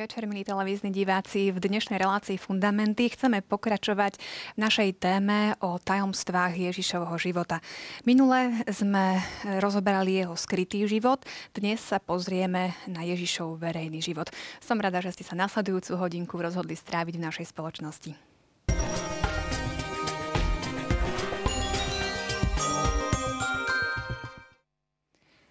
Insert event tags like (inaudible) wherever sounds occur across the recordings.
Večer, milí televízni diváci. V dnešnej relácii Fundamenty chceme pokračovať v našej téme o tajomstvách Ježišovho života. Minule sme rozoberali jeho skrytý život, dnes sa pozrieme na Ježišov verejný život. Som rada, že ste sa nasledujúcu hodinku rozhodli stráviť v našej spoločnosti.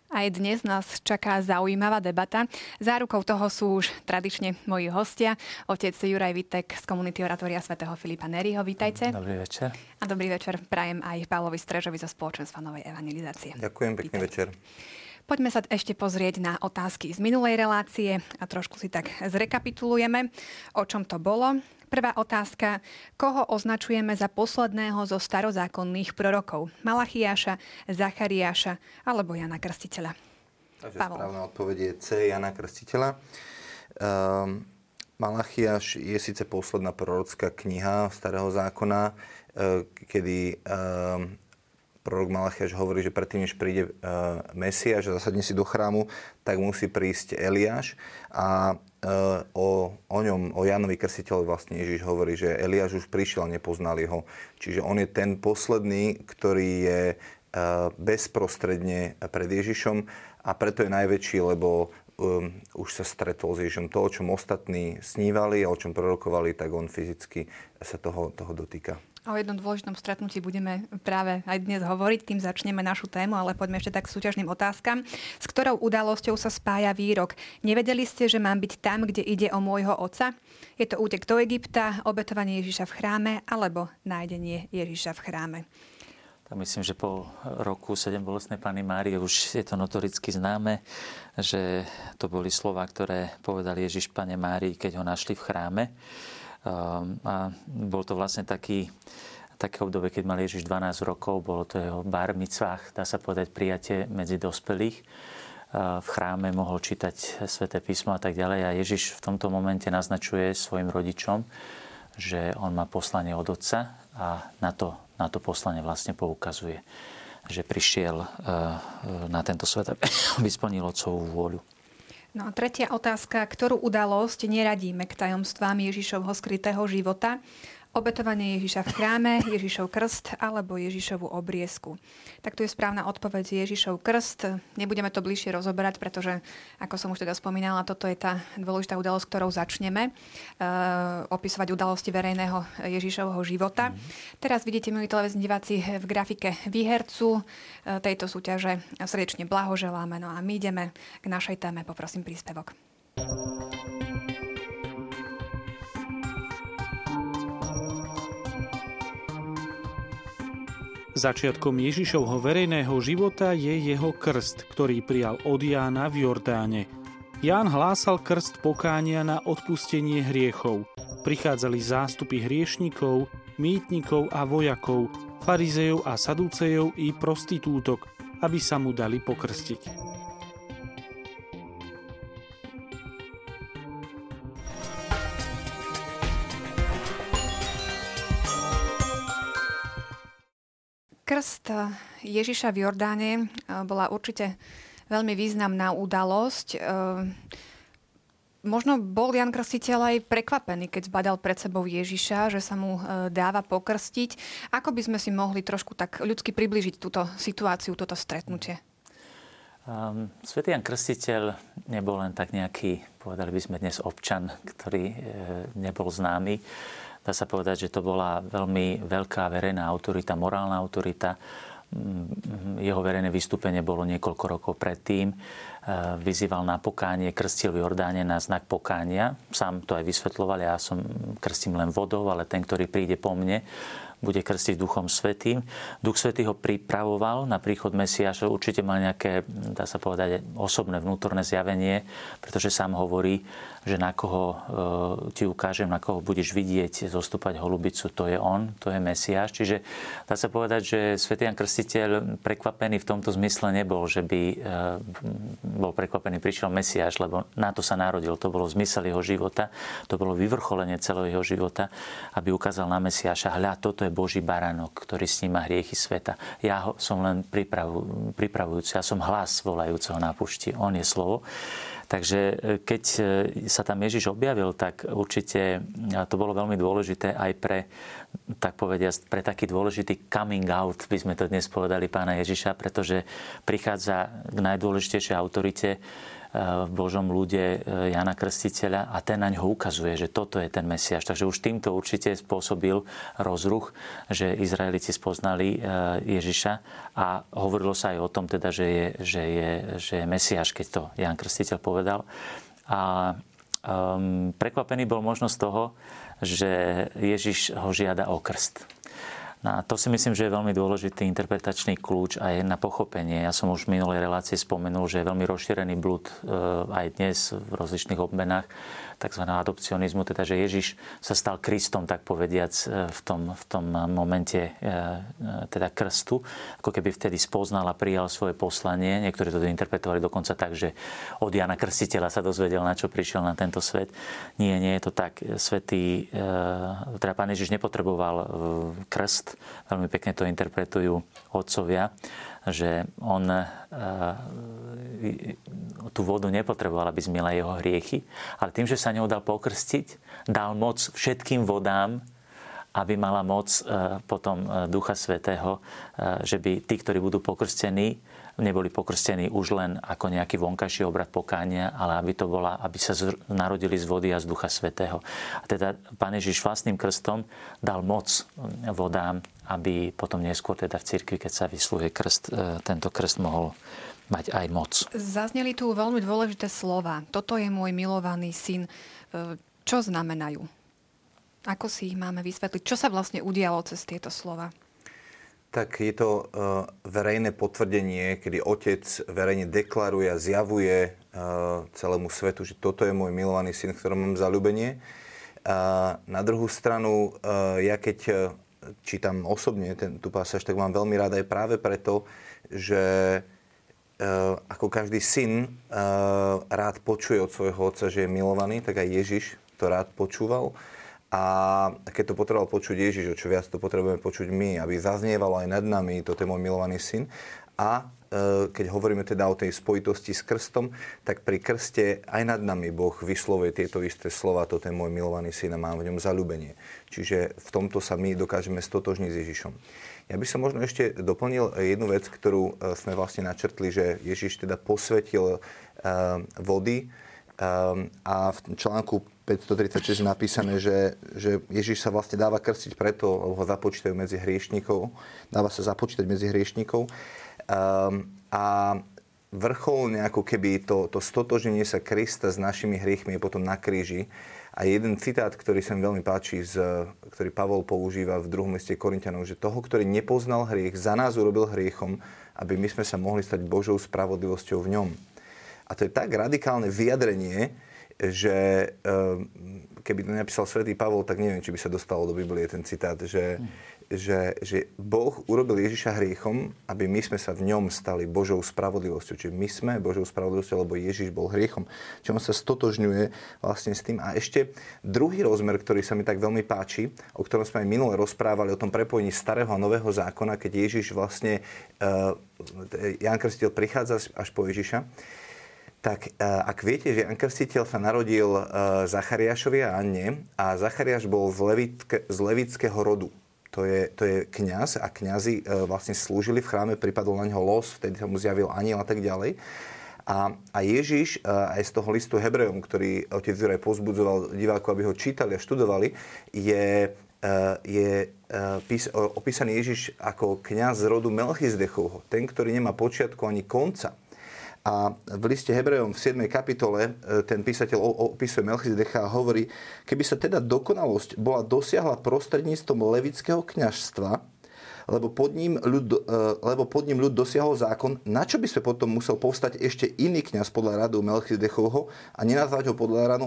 Aj dnes nás čaká zaujímavá debata. Zárukou toho sú už tradične moji hostia. Otec Juraj Vitek z komunity Oratoria svätého Filipa Neriho. Vítajte. Dobrý večer. A dobrý večer prajem aj Pavlovi Strežovi zo Spoločenstva Novej evangelizácie. Ďakujem, pekný Vítajte. večer. Poďme sa ešte pozrieť na otázky z minulej relácie a trošku si tak zrekapitulujeme, o čom to bolo. Prvá otázka. Koho označujeme za posledného zo starozákonných prorokov? Malachiáša, Zachariáša alebo Jana Krstiteľa? Takže Pavol. správna odpoveď je C. Jana Krstiteľa. Um, Malachiáš je síce posledná prorocká kniha starého zákona, e, kedy um, prorok Malachiaš hovorí, že predtým, než príde uh, Mesiáš a zasadne si do chrámu, tak musí prísť Eliáš. A uh, o, o ňom, o Jánovi Krstiteľovi vlastne Ježiš hovorí, že Eliáš už prišiel a nepoznali ho. Čiže on je ten posledný, ktorý je uh, bezprostredne pred Ježišom a preto je najväčší, lebo um, už sa stretol s Ježišom. To, o čom ostatní snívali a o čom prorokovali, tak on fyzicky sa toho, toho dotýka. O jednom dôležitom stretnutí budeme práve aj dnes hovoriť, tým začneme našu tému, ale poďme ešte tak k súťažným otázkam. S ktorou udalosťou sa spája výrok? Nevedeli ste, že mám byť tam, kde ide o môjho otca? Je to útek do Egypta, obetovanie Ježiša v chráme alebo nájdenie Ježiša v chráme? Myslím, že po roku 7 bolestnej Pany Márie už je to notoricky známe, že to boli slova, ktoré povedal Ježiš Pane Márii, keď ho našli v chráme. Ehm, a bol to vlastne taký, také obdobie, keď mal Ježiš 12 rokov, bolo to jeho bar mitzvách, dá sa povedať prijatie medzi dospelých. V chráme mohol čítať sväté písmo a tak ďalej. A Ježiš v tomto momente naznačuje svojim rodičom, že on má poslanie od otca a na to, na to poslanie vlastne poukazuje, že prišiel ehm, na tento svet, (laughs) aby splnil otcovú vôľu. No a tretia otázka, ktorú udalosť neradíme k tajomstvám Ježišovho skrytého života? Obetovanie Ježiša v chráme, Ježišov krst alebo Ježišovu obriezku. Tak tu je správna odpoveď Ježišov krst. Nebudeme to bližšie rozoberať, pretože, ako som už teda spomínala, toto je tá dôležitá udalosť, ktorou začneme uh, opisovať udalosti verejného Ježišovho života. Mm-hmm. Teraz vidíte, milí televízni diváci, v grafike výhercu uh, tejto súťaže. Srdečne blahoželáme. No a my ideme k našej téme. Poprosím príspevok. Začiatkom Ježišovho verejného života je jeho krst, ktorý prijal od Jána v Jordáne. Ján hlásal krst pokánia na odpustenie hriechov. Prichádzali zástupy hriešnikov, mýtnikov a vojakov, farizejov a saducejov i prostitútok, aby sa mu dali pokrstiť. Krst Ježiša v Jordáne eh, bola určite veľmi významná udalosť. Eh, možno bol Jan Krstiteľ aj prekvapený, keď zbadal pred sebou Ježiša, že sa mu eh, dáva pokrstiť. Ako by sme si mohli trošku tak ľudsky približiť túto situáciu, toto stretnutie? Um, Svetý Jan Krstiteľ nebol len tak nejaký, povedali by sme dnes, občan, ktorý e, nebol známy dá sa povedať, že to bola veľmi veľká verejná autorita, morálna autorita. Mm, jeho verejné vystúpenie bolo niekoľko rokov predtým. E, vyzýval na pokánie, krstil v Jordáne na znak pokánia. Sám to aj vysvetloval, ja som krstím len vodou, ale ten, ktorý príde po mne, bude krstiť Duchom Svetým. Duch Svetý ho pripravoval na príchod Mesiaša. Určite mal nejaké, dá sa povedať, osobné vnútorné zjavenie, pretože sám hovorí, že na koho e, ti ukážem, na koho budeš vidieť zostúpať holubicu, to je on, to je Mesiáš. Čiže dá sa povedať, že Svetý Jan Krstiteľ prekvapený v tomto zmysle nebol, že by e, bol prekvapený, prišiel Mesiáš, lebo na to sa narodil, to bolo zmysel jeho života, to bolo vyvrcholenie celého jeho života, aby ukázal na Mesiáša, hľa, toto je Boží baranok, ktorý sníma hriechy sveta. Ja som len pripravu, pripravujúci, ja som hlas volajúceho na pušti. On je slovo. Takže e, keď e, sa tam Ježiš objavil, tak určite to bolo veľmi dôležité aj pre, tak povediať, pre taký dôležitý coming out, by sme to dnes povedali pána Ježiša, pretože prichádza k najdôležitejšej autorite, v Božom ľude e, Jana Krstiteľa a ten na ňo ukazuje, že toto je ten Mesiáš. Takže už týmto určite spôsobil rozruch, že Izraelici spoznali e, Ježiša a hovorilo sa aj o tom, teda, že, je, že, je, že je Mesiáš, keď to Jan Krstiteľ povedal. A um, prekvapený bol možnosť toho, že Ježiš ho žiada o krst. No a to si myslím, že je veľmi dôležitý interpretačný kľúč aj na pochopenie. Ja som už v minulej relácii spomenul, že je veľmi rozšírený blúd e, aj dnes v rozličných obmenách tzv. adopcionizmu, teda že Ježiš sa stal Kristom, tak povediac, e, v tom, v tom momente e, e, teda krstu, ako keby vtedy spoznal a prijal svoje poslanie. Niektorí to interpretovali dokonca tak, že od Jana Krstiteľa sa dozvedel, na čo prišiel na tento svet. Nie, nie je to tak. Svetý, teda Pán Ježiš nepotreboval krst, veľmi pekne to interpretujú otcovia že on eh, tú vodu nepotreboval, aby zmiela jeho hriechy, ale tým, že sa ňou dal pokrstiť, dal moc všetkým vodám, aby mala moc eh, potom eh, Ducha Svetého, že by tí, ktorí budú pokrstení, neboli pokrstení už len ako nejaký vonkajší obrad pokánia, ale aby to bola, aby sa narodili z vody a z Ducha Svetého. A teda Pán Ježiš vlastným krstom dal moc vodám, aby potom neskôr teda v cirkvi, keď sa vysluje krst, e, tento krst mohol mať aj moc. Zazneli tu veľmi dôležité slova. Toto je môj milovaný syn. E, čo znamenajú? Ako si ich máme vysvetliť? Čo sa vlastne udialo cez tieto slova? tak je to uh, verejné potvrdenie, kedy otec verejne deklaruje a zjavuje celému svetu, že toto je môj milovaný syn, v ktorom mám zalúbenie. A na druhú stranu, ja keď čítam osobne ten, tú pasáž, tak mám veľmi rád aj práve preto, že ako každý syn rád počuje od svojho otca, že je milovaný, tak aj Ježiš to rád počúval. A keď to potreboval počuť Ježiš, o čo viac to potrebujeme počuť my, aby zaznievalo aj nad nami, toto je môj milovaný syn. A keď hovoríme teda o tej spojitosti s krstom, tak pri krste aj nad nami Boh vyslovuje tieto isté slova, toto je môj milovaný syn a mám v ňom zalúbenie. Čiže v tomto sa my dokážeme stotožniť s Ježišom. Ja by som možno ešte doplnil jednu vec, ktorú e, sme vlastne načrtli, že Ježiš teda posvetil e, vody a v článku 536 je napísané, že, že Ježiš sa vlastne dáva krstiť preto, lebo ho započítajú medzi hriešníkov, dáva sa započítať medzi hriešníkov. Um, a vrcholne ako keby to, to stotoženie sa Krista s našimi hriechmi je potom na kríži. A jeden citát, ktorý sa mi veľmi páči, z, ktorý Pavol používa v druhom meste Korintianov, že toho, ktorý nepoznal hriech, za nás urobil hriechom, aby my sme sa mohli stať Božou spravodlivosťou v ňom. A to je tak radikálne vyjadrenie, že ehm, keby to napísal svätý Pavol, tak neviem, či by sa dostalo do Biblie ten citát, že, hmm. Že, že Boh urobil Ježiša hriechom, aby my sme sa v ňom stali Božou spravodlivosťou. Čiže my sme Božou spravodlivosťou, lebo Ježiš bol hriechom. Čiže on sa stotožňuje vlastne s tým. A ešte druhý rozmer, ktorý sa mi tak veľmi páči, o ktorom sme aj minule rozprávali, o tom prepojení starého a nového zákona, keď Ježiš vlastne, uh, Jan Krstil prichádza až po Ježiša, tak e, ak viete, že Jan Krstiteľ sa narodil e, Zachariášovi a Anne a Zachariáš bol z, levitke, z levického rodu. To je, to je kňaz a kňazi e, vlastne slúžili v chráme, pripadol na neho los, vtedy sa mu zjavil aniel a tak ďalej. A, a Ježiš aj z toho listu Hebrejom, ktorý otec Juraj pozbudzoval divákov, aby ho čítali a študovali, je, je pís, opísaný Ježiš ako kňaz z rodu Melchizdechovho. Ten, ktorý nemá počiatku ani konca. A v liste Hebrejom v 7. kapitole e, ten písateľ opisuje Melchizedecha a hovorí, keby sa teda dokonalosť bola dosiahla prostredníctvom levického kňažstva, lebo pod, ním ľud, e, lebo pod ním ľud dosiahol zákon, na čo by sme potom musel povstať ešte iný kňaz podľa radu Melchizedechovho a nenazvať ho podľa radu,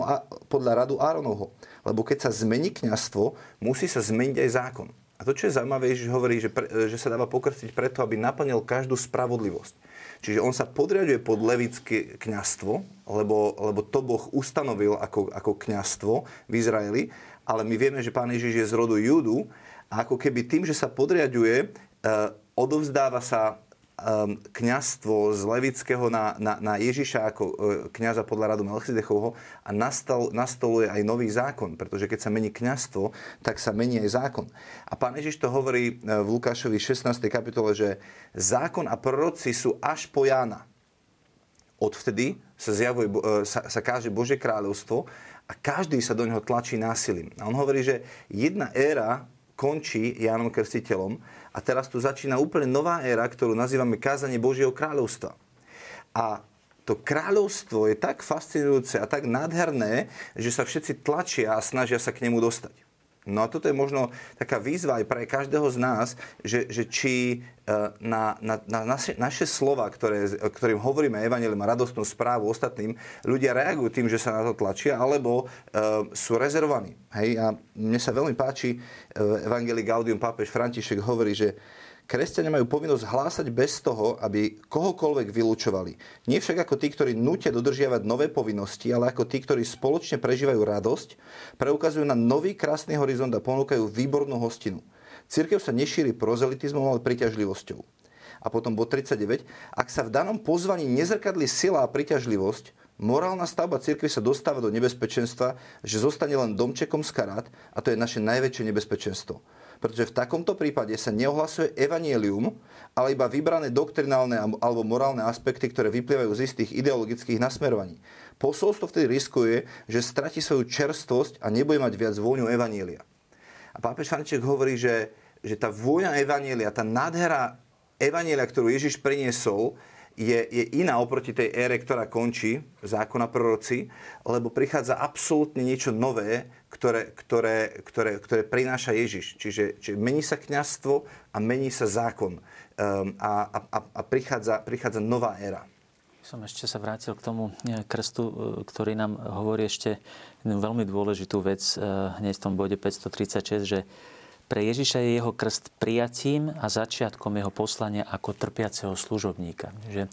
podľa radu Áronovho. Lebo keď sa zmení kňazstvo, musí sa zmeniť aj zákon. A to, čo je zaujímavé, Ježiš hovorí, že, pre, že sa dáva pokrstiť preto, aby naplnil každú spravodlivosť. Čiže on sa podriaduje pod levické kňastvo, lebo, lebo to Boh ustanovil ako, ako kňastvo v Izraeli, ale my vieme, že pán Ježiš je z rodu Júdu A ako keby tým, že sa podriaduje, odovzdáva sa um, kňazstvo z Levického na, na, na Ježiša ako uh, kňaza podľa radu Melchizedechovho a nastal, nastoluje aj nový zákon, pretože keď sa mení kňazstvo, tak sa mení aj zákon. A pán Ježiš to hovorí uh, v Lukášovi 16. kapitole, že zákon a proroci sú až po Jána. Odvtedy sa, zjavuje, uh, sa, sa káže Božie kráľovstvo a každý sa do neho tlačí násilím. A on hovorí, že jedna éra končí Jánom Krstiteľom a teraz tu začína úplne nová éra, ktorú nazývame kázanie Božieho kráľovstva. A to kráľovstvo je tak fascinujúce a tak nádherné, že sa všetci tlačia a snažia sa k nemu dostať. No a toto je možno taká výzva aj pre každého z nás, že, že či e, na, na, na naše, naše slova, ktoré, ktorým hovoríme evanelium a radostnú správu ostatným, ľudia reagujú tým, že sa na to tlačia, alebo uh, sú rezervovaní. Hej? A mne sa veľmi páči, uh, Evangelii Gaudium pápež František hovorí, že Kresťania majú povinnosť hlásať bez toho, aby kohokoľvek vylúčovali. Nie však ako tí, ktorí nutia dodržiavať nové povinnosti, ale ako tí, ktorí spoločne prežívajú radosť, preukazujú na nový krásny horizont a ponúkajú výbornú hostinu. Cirkev sa nešíri prozelitizmom, ale priťažlivosťou. A potom bod 39. Ak sa v danom pozvaní nezrkadli sila a priťažlivosť, morálna stavba cirkvi sa dostáva do nebezpečenstva, že zostane len domčekom z karát a to je naše najväčšie nebezpečenstvo pretože v takomto prípade sa neohlasuje evanielium, ale iba vybrané doktrinálne alebo morálne aspekty, ktoré vyplývajú z istých ideologických nasmerovaní. Posolstvo vtedy riskuje, že stratí svoju čerstvosť a nebude mať viac vôňu evanielia. A pápež František hovorí, že, že tá vôňa evanielia, tá nádhera evanielia, ktorú Ježiš priniesol, je, je iná oproti tej ére, ktorá končí, zákona proroci, lebo prichádza absolútne niečo nové, ktoré, ktoré, ktoré, ktoré prináša Ježiš. Čiže, čiže mení sa kňazstvo a mení sa zákon. Um, a a, a prichádza, prichádza nová éra. Som ešte sa vrátil k tomu eh, krstu, eh, ktorý nám hovorí ešte jednu veľmi dôležitú vec eh, hneď v tom bode 536, že pre Ježiša je jeho krst prijatím a začiatkom jeho poslania ako trpiaceho služobníka. Že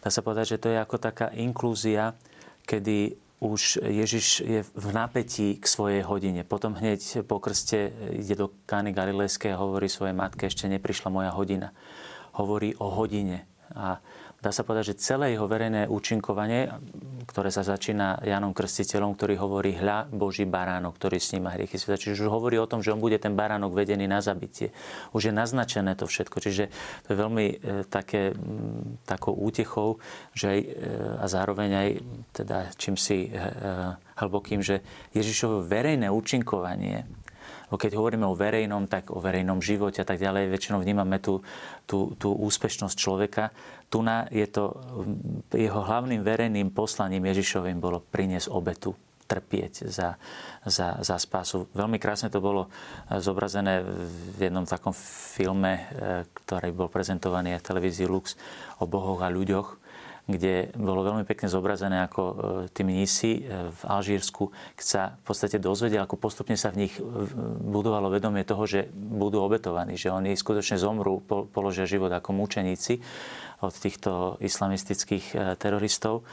dá sa povedať, že to je ako taká inklúzia, kedy už Ježiš je v napätí k svojej hodine. Potom hneď po krste ide do Kány Galilejskej a hovorí svojej matke, ešte neprišla moja hodina. Hovorí o hodine. A dá sa povedať, že celé jeho verejné účinkovanie, ktoré sa začína Janom Krstiteľom, ktorý hovorí hľa Boží baránok, ktorý sníma hriechy sveta. Čiže už hovorí o tom, že on bude ten baránok vedený na zabitie. Už je naznačené to všetko. Čiže to je veľmi e, také, takou útechou, že aj, e, a zároveň aj teda čím si e, hlbokým, že Ježišovo verejné účinkovanie keď hovoríme o verejnom, tak o verejnom živote a tak ďalej, väčšinou vnímame tú, tú, tú úspešnosť človeka. Tu na je to, jeho hlavným verejným poslaním Ježišovým bolo priniesť obetu trpieť za, za, za spásu. Veľmi krásne to bolo zobrazené v jednom takom filme, e, ktorý bol prezentovaný aj v televízii Lux o bohoch a ľuďoch kde bolo veľmi pekne zobrazené, ako e, tí mnísi e, v Alžírsku, keď sa v podstate dozvedeli, ako postupne sa v nich e, budovalo vedomie toho, že budú obetovaní, že oni skutočne zomrú, položia život ako mučeníci od týchto islamistických teroristov.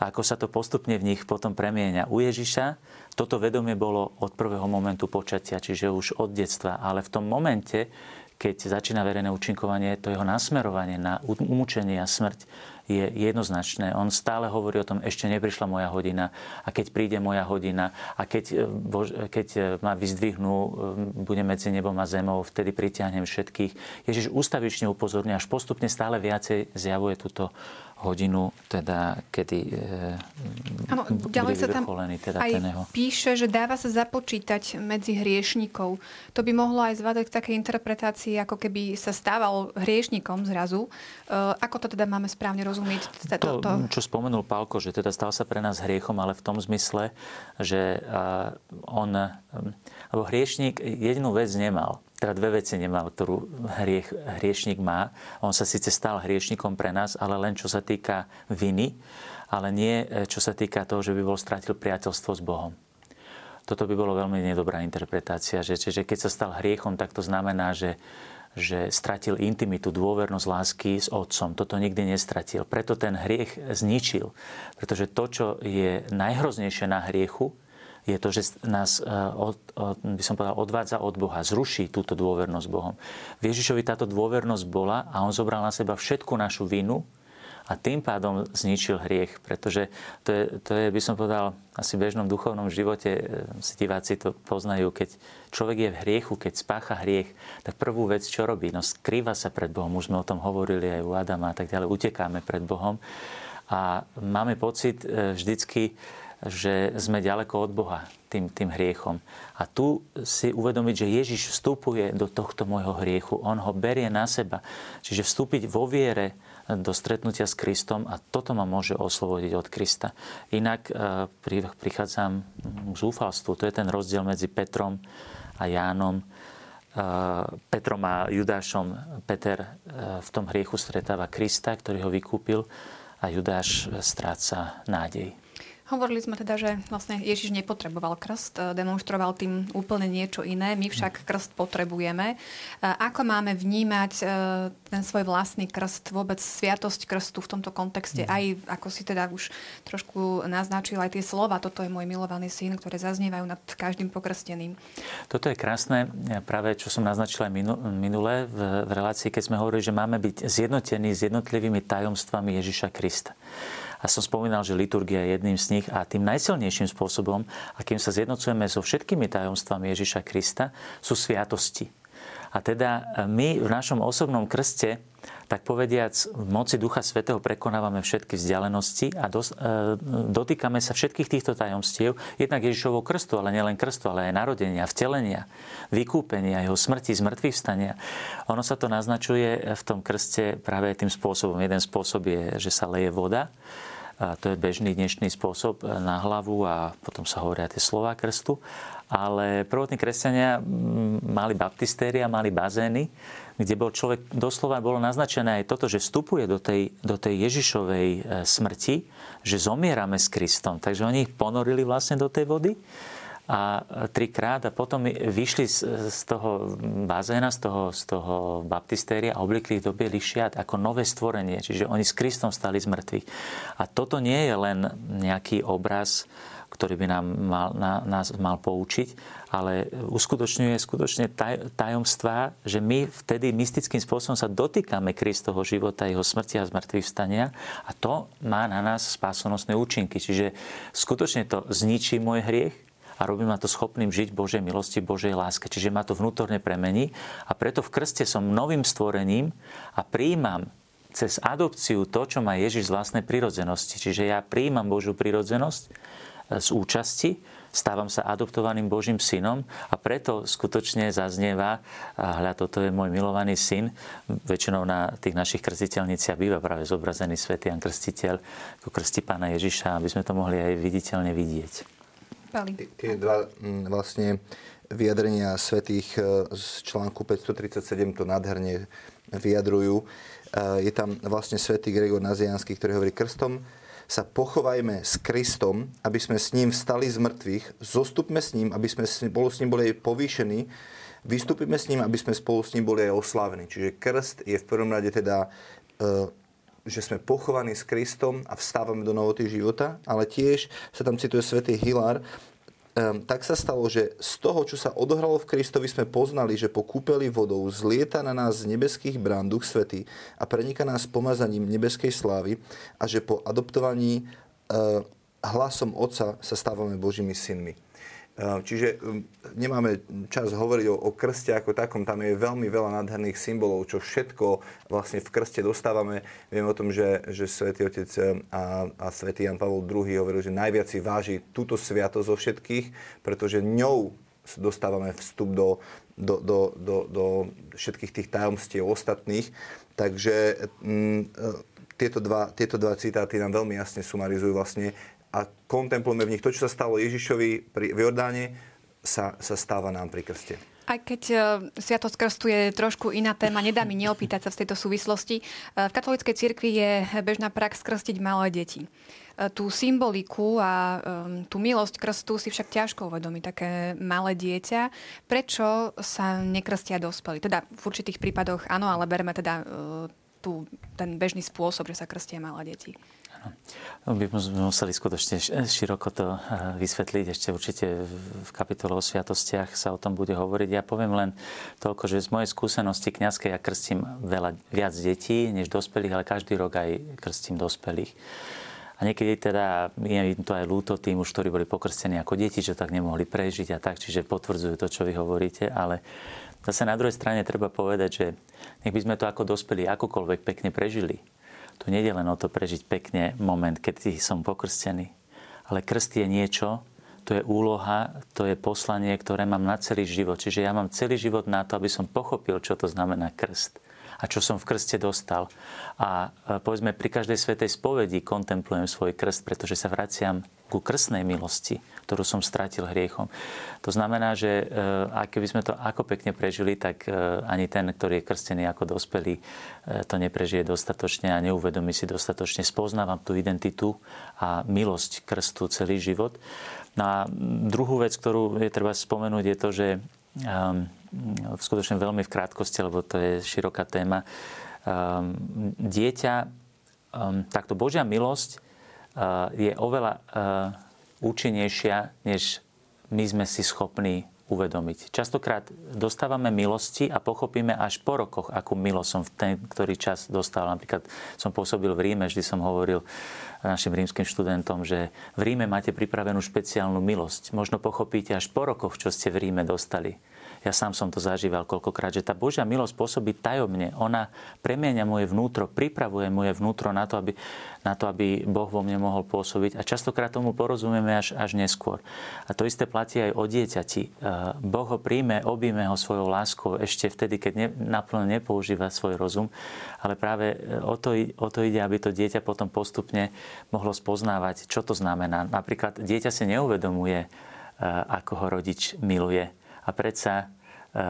A ako sa to postupne v nich potom premieňa. U Ježiša toto vedomie bolo od prvého momentu počatia, čiže už od detstva. Ale v tom momente, keď začína verejné účinkovanie, to jeho nasmerovanie na umúčenie a smrť je jednoznačné. On stále hovorí o tom, ešte neprišla moja hodina a keď príde moja hodina a keď, e, keď e, ma vyzdvihnú, e, bude medzi nebom a zemou, vtedy pritiahnem všetkých. Ježiš ústavične upozorňuje, až postupne stále viacej zjavuje túto hodinu, teda kedy ano, ďalej sa tam teda aj ten jeho... píše, že dáva sa započítať medzi hriešnikov. To by mohlo aj zvádať k takej interpretácii, ako keby sa stával hriešnikom zrazu. Ako to teda máme správne rozumieť? To, to, čo spomenul Pálko, že teda stal sa pre nás hriechom, ale v tom zmysle, že on, alebo hriešnik jedinú vec nemal teda dve veci nemal, ktorú hriech, hriešnik má. On sa síce stal hriešnikom pre nás, ale len čo sa týka viny, ale nie e, čo sa týka toho, že by bol strátil priateľstvo s Bohom. Toto by bolo veľmi nedobrá interpretácia, že, že keď sa stal hriechom, tak to znamená, že, že stratil intimitu, dôvernosť lásky s otcom. Toto nikdy nestratil. Preto ten hriech zničil. Pretože to, čo je najhroznejšie na hriechu, je to, že nás od, od, by som povedal, odvádza od Boha, zruší túto dôvernosť Bohom. V Ježišovi táto dôvernosť bola a on zobral na seba všetku našu vinu, a tým pádom zničil hriech. Pretože to je, to je, by som povedal, asi v bežnom duchovnom živote, e, si diváci to poznajú, keď človek je v hriechu, keď spácha hriech, tak prvú vec, čo robí? No skrýva sa pred Bohom. Už sme o tom hovorili aj u Adama a tak ďalej. Utekáme pred Bohom. A máme pocit e, vždycky, že sme ďaleko od Boha tým, tým hriechom. A tu si uvedomiť, že Ježiš vstupuje do tohto môjho hriechu. On ho berie na seba. Čiže vstúpiť vo viere, do stretnutia s Kristom a toto ma môže oslobodiť od Krista. Inak e, prichádzam k zúfalstvu. To je ten rozdiel medzi Petrom a Jánom. E, Petrom a Judášom. Peter e, v tom hriechu stretáva Krista, ktorý ho vykúpil a Judáš stráca nádej. Hovorili sme teda, že vlastne Ježiš nepotreboval krst, e, demonstroval tým úplne niečo iné. My však krst potrebujeme. E, ako máme vnímať e, ten svoj vlastný krst, vôbec sviatosť krstu v tomto kontexte? Mhm. Aj ako si teda už trošku naznačil aj tie slova, toto je môj milovaný syn, ktoré zaznievajú nad každým pokrsteným. Toto je krásne, práve čo som naznačil aj minule v relácii, keď sme hovorili, že máme byť zjednotení s jednotlivými tajomstvami Ježiša Krista. A som spomínal, že liturgia je jedným z nich a tým najsilnejším spôsobom, akým sa zjednocujeme so všetkými tajomstvami Ježiša Krista, sú sviatosti. A teda e, my v našom osobnom krste, tak povediac, v moci Ducha Svetého prekonávame všetky vzdialenosti a e, dotýkame sa všetkých týchto tajomstiev, jednak Ježišovou krstu, ale nielen krstu, ale aj narodenia, vtelenia, vykúpenia, jeho smrti, zmrtvých vstania. Ono sa to naznačuje v tom krste práve tým spôsobom. Jeden spôsob je, že sa leje voda, a to je bežný dnešný spôsob na hlavu a potom sa hovoria tie slova krstu. Ale prvotní kresťania mm, mali baptistéria, mali bazény, kde bol človek, doslova bolo naznačené aj toto, že vstupuje do tej, do tej Ježišovej e, smrti, že zomierame s Kristom. Takže oni ich ponorili vlastne do tej vody a trikrát a potom vyšli z, z toho bazéna, z toho, z toho baptistéria a oblikli ich do bielých šiat ako nové stvorenie. Čiže oni s Kristom stali z mŕtvych. A toto nie je len nejaký obraz, ktorý by nám mal, na, nás mal poučiť, ale uskutočňuje skutočne taj, tajomstvá, že my vtedy mystickým spôsobom sa dotýkame Kristovho života, jeho smrti a zmrtvých vstania a to má na nás spásonosné účinky. Čiže skutočne to zničí môj hriech, a robí ma to schopným žiť Božej milosti, Božej láske. Čiže ma to vnútorne premení a preto v krste som novým stvorením a príjmam cez adopciu to, čo má Ježiš z vlastnej prirodzenosti. Čiže ja príjmam Božiu prirodzenosť e, z účasti, stávam sa adoptovaným Božím synom a preto skutočne zaznieva, hľa, toto je môj milovaný syn, väčšinou na tých našich krstiteľniciach býva práve zobrazený svätý Jan Krstiteľ, ako krstí pána Ježiša, aby sme to mohli aj viditeľne vidieť. Tie dva mm, vlastne vyjadrenia svetých e, z článku 537 to nádherne vyjadrujú. E, je tam vlastne svätý Gregor Nazianský, ktorý hovorí krstom sa pochovajme s Kristom, aby sme s ním vstali z mŕtvych, zostupme s ním, aby sme s ním boli povýšení, vystúpime s ním, aby sme spolu s ním boli aj oslávení. Čiže krst je v prvom rade teda e, že sme pochovaní s Kristom a vstávame do novoty života, ale tiež sa tam cituje svätý Hilár, Um, tak sa stalo, že z toho, čo sa odohralo v Kristovi, sme poznali, že po kúpeli vodou zlieta na nás z nebeských brán Duch Svetý a prenika nás pomazaním nebeskej slávy a že po adoptovaní uh, hlasom Otca sa stávame Božími synmi. Ehm, čiže ehm, nemáme čas hovoriť o, o krste ako takom, tam je veľmi veľa nádherných symbolov, čo všetko vlastne v krste dostávame. Viem o tom, že, že svätý Otec ehm, a, a svätý Jan Pavol II hovoril, že najviac si váži túto sviatosť zo všetkých, pretože ňou dostávame vstup do, do, do, do, do všetkých tých tajomstiev ostatných. Takže m, tieto dva, tieto dva citáty nám veľmi jasne sumarizujú vlastne, a kontemplujeme v nich to, čo sa stalo Ježišovi pri, v Jordáne, sa, sa stáva nám pri krste. Aj keď uh, Sviatosť krstu je trošku iná téma, nedá mi neopýtať sa v tejto súvislosti. Uh, v katolíckej cirkvi je bežná prax krstiť malé deti. Uh, tú symboliku a um, tú milosť krstu si však ťažko uvedomí také malé dieťa. Prečo sa nekrstia dospelí? Teda v určitých prípadoch áno, ale berme teda tú, ten bežný spôsob, že sa krstia malé deti. By sme museli skutočne široko to eh, vysvetliť. Ešte určite v kapitole o sviatostiach sa o tom bude hovoriť. Ja poviem len toľko, že z mojej skúsenosti kňazskej ja krstím veľa, viac detí než dospelých, ale každý rok aj krstím dospelých. A niekedy teda je to aj ľúto tým už, ktorí boli pokrstení ako deti, že tak nemohli prežiť a tak, čiže potvrdzujú to, čo vy hovoríte, ale zase na druhej strane treba povedať, že nech by sme to ako dospelí akokoľvek pekne prežili, tu nie je len o to prežiť pekne moment, keď som pokrstený. Ale krst je niečo, to je úloha, to je poslanie, ktoré mám na celý život. Čiže ja mám celý život na to, aby som pochopil, čo to znamená krst a čo som v krste dostal. A e, povedzme, pri každej svetej spovedi kontemplujem svoj krst, pretože sa vraciam ku krstnej milosti, ktorú som stratil hriechom. To znamená, že e, ak by sme to ako pekne prežili, tak e, ani ten, ktorý je krstený ako dospelý, to neprežije dostatočne a neuvedomí si dostatočne. Spoznávam tú identitu a milosť krstu celý život. No a druhú vec, ktorú je treba spomenúť, je to, že um, skutočne veľmi v krátkosti, lebo to je široká téma. Um, dieťa, um, takto Božia milosť uh, je oveľa uh, účinnejšia, než my sme si schopní uvedomiť. Častokrát dostávame milosti a pochopíme až po rokoch, akú milosť som v ten, ktorý čas dostal. Napríklad som pôsobil v Ríme, vždy som hovoril našim rímskym študentom, že v Ríme máte pripravenú špeciálnu milosť. Možno pochopíte až po rokoch, čo ste v Ríme dostali. Ja sám som to zažíval koľkokrát, že tá Božia milosť pôsobí tajomne. Ona premieňa moje vnútro, pripravuje moje vnútro na to, aby, na to, aby Boh vo mne mohol pôsobiť. A častokrát tomu porozumieme až, až neskôr. A to isté platí aj o dieťati. E, boh ho príjme, objíme ho svojou láskou ešte vtedy, keď ne, naplno nepoužíva svoj rozum. Ale práve e, o to, o to ide, aby to dieťa potom postupne mohlo spoznávať, čo to znamená. Napríklad dieťa si neuvedomuje, e, ako ho rodič miluje a predsa eh,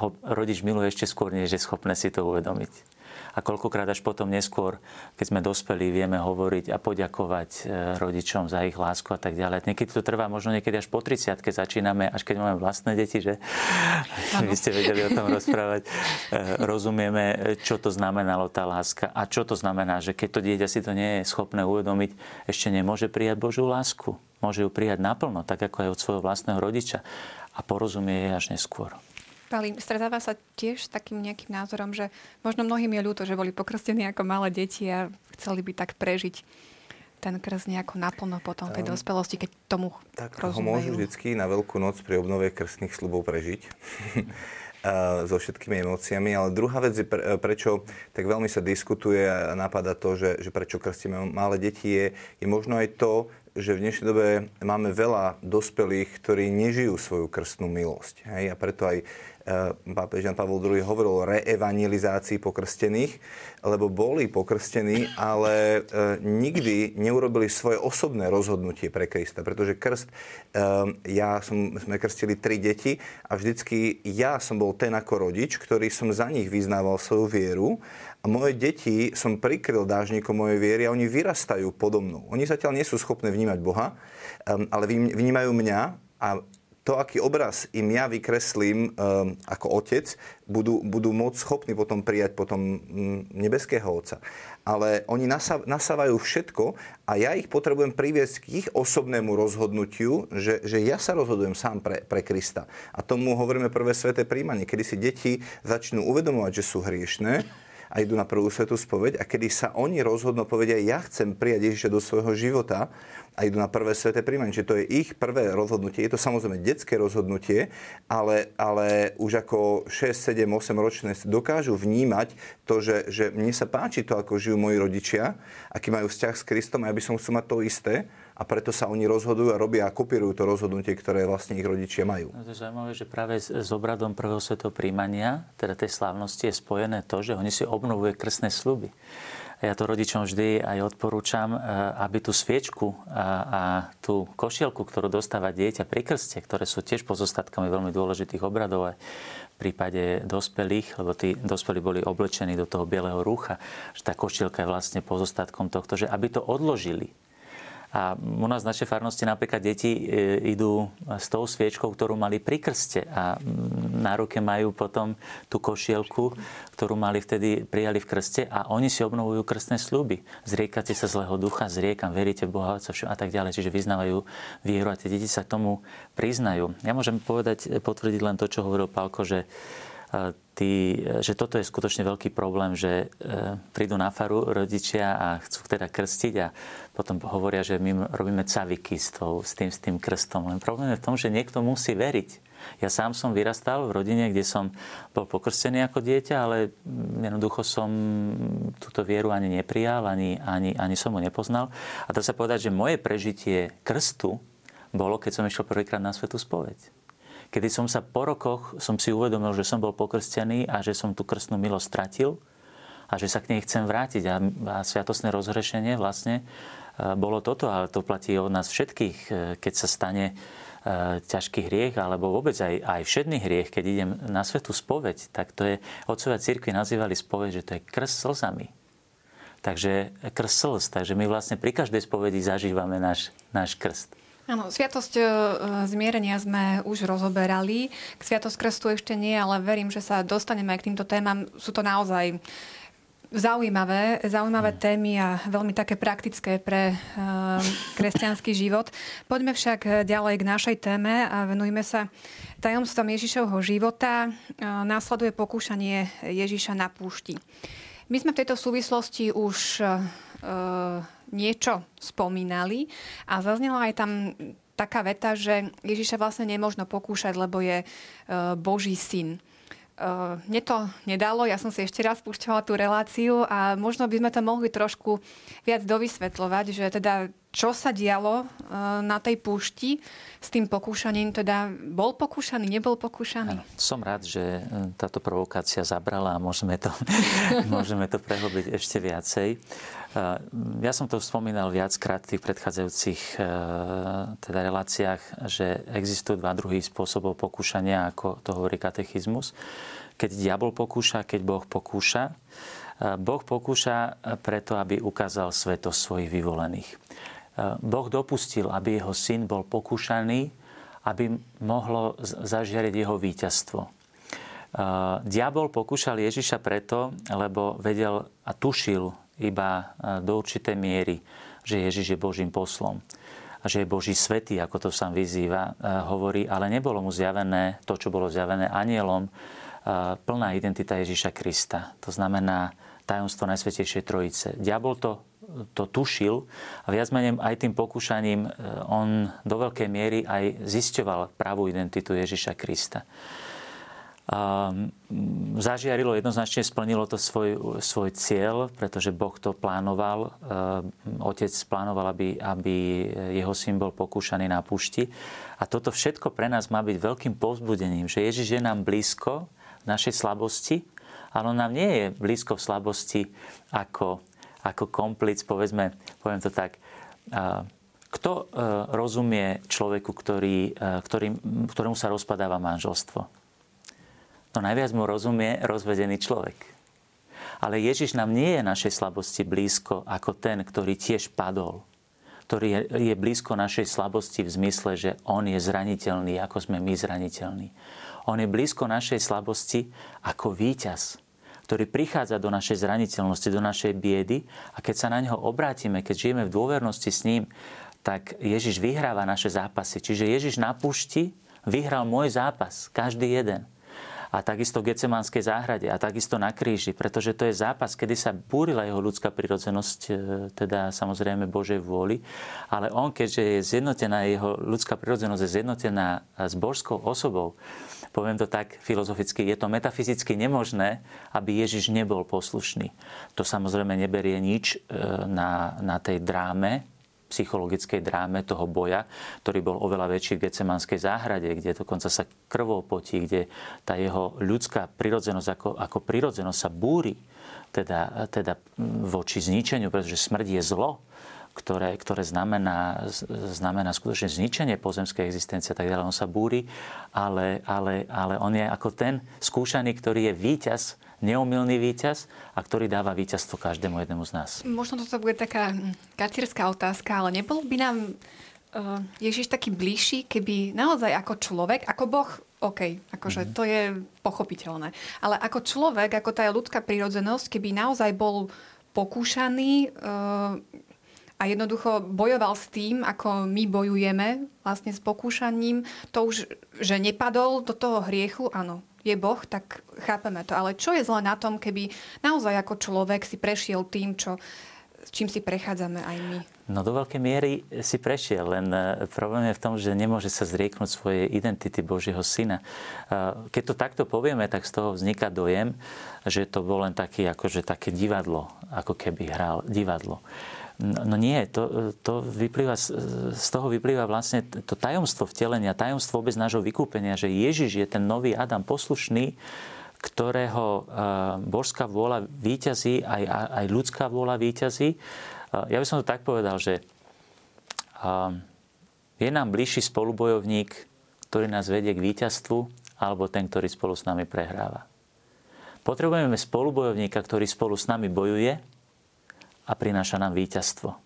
ho rodič miluje ešte skôr, než je schopné si to uvedomiť. A koľkokrát až potom neskôr, keď sme dospeli, vieme hovoriť a poďakovať eh, rodičom za ich lásku a tak ďalej. Niekedy to trvá možno niekedy až po 30 keď začíname, až keď máme vlastné deti, že ano. vy ste vedeli o tom rozprávať. Eh, rozumieme, čo to znamenalo tá láska a čo to znamená, že keď to dieťa si to nie je schopné uvedomiť, ešte nemôže prijať Božiu lásku. Môže ju prijať naplno, tak ako aj od svojho vlastného rodiča a porozumie jej až neskôr. Pali, stretáva sa tiež s takým nejakým názorom, že možno mnohým je ľúto, že boli pokrstení ako malé deti a chceli by tak prežiť ten krst nejako naplno potom tej dospelosti, keď tomu tak rozumejú. ho môžu vždycky na Veľkú noc pri obnove krstných slubov prežiť. (laughs) so všetkými emóciami. Ale druhá vec je, prečo tak veľmi sa diskutuje a napadá to, že, že prečo krstíme malé deti, je, je možno aj to, že v dnešnej dobe máme veľa dospelých, ktorí nežijú svoju krstnú milosť. Hej? A preto aj e, pápež Jan Pavel II hovoril o reevangelizácii pokrstených, lebo boli pokrstení, ale e, nikdy neurobili svoje osobné rozhodnutie pre Krista. Pretože krst, e, ja som, sme krstili tri deti a vždycky ja som bol ten ako rodič, ktorý som za nich vyznával svoju vieru a moje deti som prikryl dážnikom mojej viery a oni vyrastajú podo mnou. Oni zatiaľ nie sú schopné vnímať Boha, ale vnímajú mňa a to, aký obraz im ja vykreslím um, ako otec, budú, budú môcť schopní potom prijať potom um, nebeského otca. Ale oni nasávajú všetko a ja ich potrebujem priviesť k ich osobnému rozhodnutiu, že, že ja sa rozhodujem sám pre, pre Krista. A tomu hovoríme prvé sveté príjmanie, kedy si deti začnú uvedomovať, že sú hriešné, a idú na prvú svetú spoveď a kedy sa oni rozhodnú povedia, ja chcem prijať Ježiša do svojho života a idú na prvé sveté príjmanie. Čiže to je ich prvé rozhodnutie. Je to samozrejme detské rozhodnutie, ale, ale už ako 6, 7, 8 ročné dokážu vnímať to, že, že mne sa páči to, ako žijú moji rodičia, aký majú vzťah s Kristom a ja by som chcel mať to isté a preto sa oni rozhodujú a robia a kopírujú to rozhodnutie, ktoré vlastne ich rodičia majú. No to je zaujímavé, že práve s, s obradom prvého svetého príjmania, teda tej slávnosti, je spojené to, že oni si obnovuje krstné sluby. Ja to rodičom vždy aj odporúčam, eh, aby tú sviečku a, a tú košielku, ktorú dostáva dieťa pri krste, ktoré sú tiež pozostatkami veľmi dôležitých obradov aj v prípade dospelých, lebo tí dospelí boli oblečení do toho bieleho rúcha, že tá košielka je vlastne pozostatkom tohto, že aby to odložili A u nás v našej farnosti napríklad deti e, idú s tou sviečkou, ktorú mali pri krste a na ruke majú potom tú košielku, ktorú mali vtedy prijali v krste a oni si obnovujú krstné sľuby. Zriekate sa zlého ducha, zriekam, veríte v Boha a tak ďalej. Čiže vyznávajú vieru a tie deti sa tomu priznajú. Ja môžem povedať, potvrdiť len to, čo hovoril Pálko, že tí, že toto je skutočne veľký problém, že e, prídu na faru rodičia a chcú teda krstiť a potom hovoria, že my robíme caviky s, tou, s, tým, s tým krstom. Len problém je v tom, že niekto musí veriť. Ja sám som vyrastal v rodine, kde som bol pokrstený ako dieťa, ale jednoducho som túto vieru ani neprijal, ani, ani, ani som ho nepoznal. A to sa povedať, že moje prežitie krstu bolo, keď som išiel prvýkrát na svetú spoveď kedy som sa po rokoch som si uvedomil, že som bol pokrstený a že som tú krstnú milosť stratil a že sa k nej chcem vrátiť. A, a sviatosné rozhrešenie vlastne e, bolo toto, ale to platí od nás všetkých, e, keď sa stane e, ťažký hriech, alebo vôbec aj, aj všedný hriech, keď idem na svetú spoveď, tak to je, otcovia církvy nazývali spoveď, že to je krst slzami. Takže krst slz, takže my vlastne pri každej spovedi zažívame náš, náš krst. Áno, Sviatosť e, zmierenia sme už rozoberali. K Sviatosť krstu ešte nie, ale verím, že sa dostaneme aj k týmto témam. Sú to naozaj zaujímavé, zaujímavé mm. témy a veľmi také praktické pre uh, kresťanský život. Poďme však ďalej k našej téme a venujme sa tajomstvom Ježišovho života. Uh, následuje pokúšanie Ježiša na púšti. My sme v tejto súvislosti už uh, niečo spomínali a zaznela aj tam taká veta, že Ježiša vlastne nemôžno pokúšať, lebo je e, Boží syn. Uh, mne to nedalo, ja som si ešte raz púšťala tú reláciu a možno by sme to mohli trošku viac dovysvetľovať, že teda čo sa dialo uh, na tej púšti s tým pokúšaním, teda bol pokúšaný, nebol pokúšaný? Som rád, že táto provokácia zabrala a môžeme to, (laughs) môžeme to prehlbiť ešte viacej. Uh, ja som to spomínal viackrát v tých predchádzajúcich teda reláciách, že existujú dva druhy spôsobov pokúšania, ako to hovorí katechizmus keď diabol pokúša, keď Boh pokúša. Boh pokúša preto, aby ukázal svetosť svojich vyvolených. Boh dopustil, aby jeho syn bol pokúšaný, aby mohlo zažiariť jeho víťazstvo. Diabol pokúšal Ježiša preto, lebo vedel a tušil iba do určitej miery, že Ježiš je Božím poslom a že je Boží svetý, ako to sám vyzýva, hovorí, ale nebolo mu zjavené to, čo bolo zjavené anielom, plná identita Ježíša Krista. To znamená tajomstvo Najsvetejšej Trojice. Diabol to, to tušil a viac menej aj tým pokúšaním e, on do veľkej miery aj zisťoval pravú identitu Ježíša Krista. Zažiarilo jednoznačne, splnilo to svoj, svoj cieľ, pretože Boh to plánoval. E, otec plánoval, aby, aby jeho syn bol pokúšaný na pušti. A toto všetko pre nás má byť veľkým povzbudením, že Ježiš je nám blízko, našej slabosti, ale on nám nie je blízko v slabosti ako, ako komplic, povedzme, poviem to tak, kto e, rozumie človeku, ktorý, e, ktorý, ktorému sa rozpadáva manželstvo? No najviac mu rozumie rozvedený človek. Ale Ježiš nám nie je našej slabosti blízko ako ten, ktorý tiež padol. Ktorý je, blízko našej slabosti v zmysle, že on je zraniteľný, ako sme my zraniteľní. On je blízko našej slabosti ako víťaz, ktorý prichádza do našej zraniteľnosti, do našej biedy a keď sa na neho obrátime, keď žijeme v dôvernosti s ním, tak Ježiš vyhráva naše zápasy. Čiže Ježiš na pušti vyhral môj zápas, každý jeden a takisto v Gecemánskej záhrade a takisto na kríži, pretože to je zápas, kedy sa búrila jeho ľudská prirodzenosť, e, teda samozrejme Božej vôli, ale on, keďže je zjednotená, jeho ľudská prirodzenosť je zjednotená s božskou osobou, poviem to tak filozoficky, je to metafyzicky nemožné, aby Ježiš nebol poslušný. To samozrejme neberie nič e, na, na tej dráme, psychologickej dráme toho boja, ktorý bol oveľa väčší v Gecemanskej záhrade, kde dokonca sa krvou potí, kde tá jeho ľudská prirodzenosť ako, ako prirodzenosť sa búri teda, teda voči zničeniu, pretože smrť je zlo ktoré, ktoré znamená, znamená skutočne zničenie pozemskej existencie, tak ďalej. On sa búri, ale, ale, ale on je ako ten skúšaný, ktorý je víťaz, neomilný víťaz a ktorý dáva víťazstvo každému jednému z nás. Možno toto bude taká hm, kacírska otázka, ale nebol by nám uh, Ježiš taký bližší, keby naozaj ako človek, ako Boh, OK, akože mm-hmm. to je pochopiteľné, ale ako človek, ako tá ľudská prírodzenosť, keby naozaj bol pokúšaný uh, a jednoducho bojoval s tým, ako my bojujeme vlastne s pokúšaním, to už, že nepadol do toho hriechu, áno, je Boh, tak chápeme to. Ale čo je zle na tom, keby naozaj ako človek si prešiel tým, čo, čím si prechádzame aj my? No do veľkej miery si prešiel, len e, problém je v tom, že nemôže sa zrieknúť svojej identity Božieho syna. E, keď to takto povieme, tak z toho vzniká dojem, že to bol len taký, akože také divadlo, ako keby hral divadlo. No, no nie, to, to vyplýva, z toho vyplýva vlastne to tajomstvo vtelenia, tajomstvo vôbec nášho vykúpenia, že Ježiš je ten nový Adam poslušný, ktorého eh, božská vôľa výťazí, aj, aj ľudská vôľa výťazí. Eh, ja by som to tak povedal, že eh, je nám bližší spolubojovník, ktorý nás vedie k víťazstvu, alebo ten, ktorý spolu s nami prehráva. Potrebujeme spolubojovníka, ktorý spolu s nami bojuje, a prináša nám víťazstvo.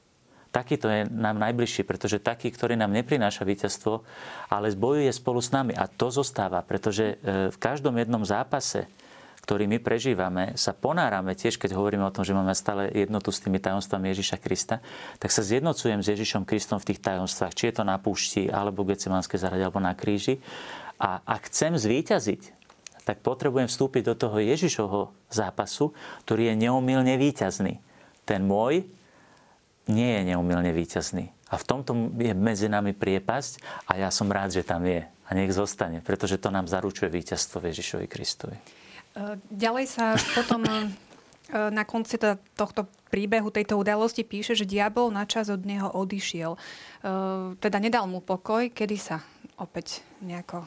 Takýto je nám najbližší, pretože taký, ktorý nám neprináša víťazstvo, ale zbojuje spolu s nami. A to zostáva, pretože e, v každom jednom zápase, ktorý my prežívame, sa ponárame tiež, keď hovoríme o tom, že máme stále jednotu s tými tajomstvami Ježiša Krista, tak sa zjednocujem s Ježišom Kristom v tých tajomstvách, či je to na púšti, alebo v Gecimánskej zahrade, alebo na kríži. A ak chcem zvíťaziť, tak potrebujem vstúpiť do toho Ježišovho zápasu, ktorý je neomilne víťazný ten môj nie je neumilne výťazný. A v tomto je medzi nami priepasť a ja som rád, že tam je. A nech zostane, pretože to nám zaručuje víťazstvo Ježišovi Kristovi. E, ďalej sa potom e, na konci teda tohto príbehu, tejto udalosti píše, že diabol na čas od neho odišiel. E, teda nedal mu pokoj, kedy sa opäť nejako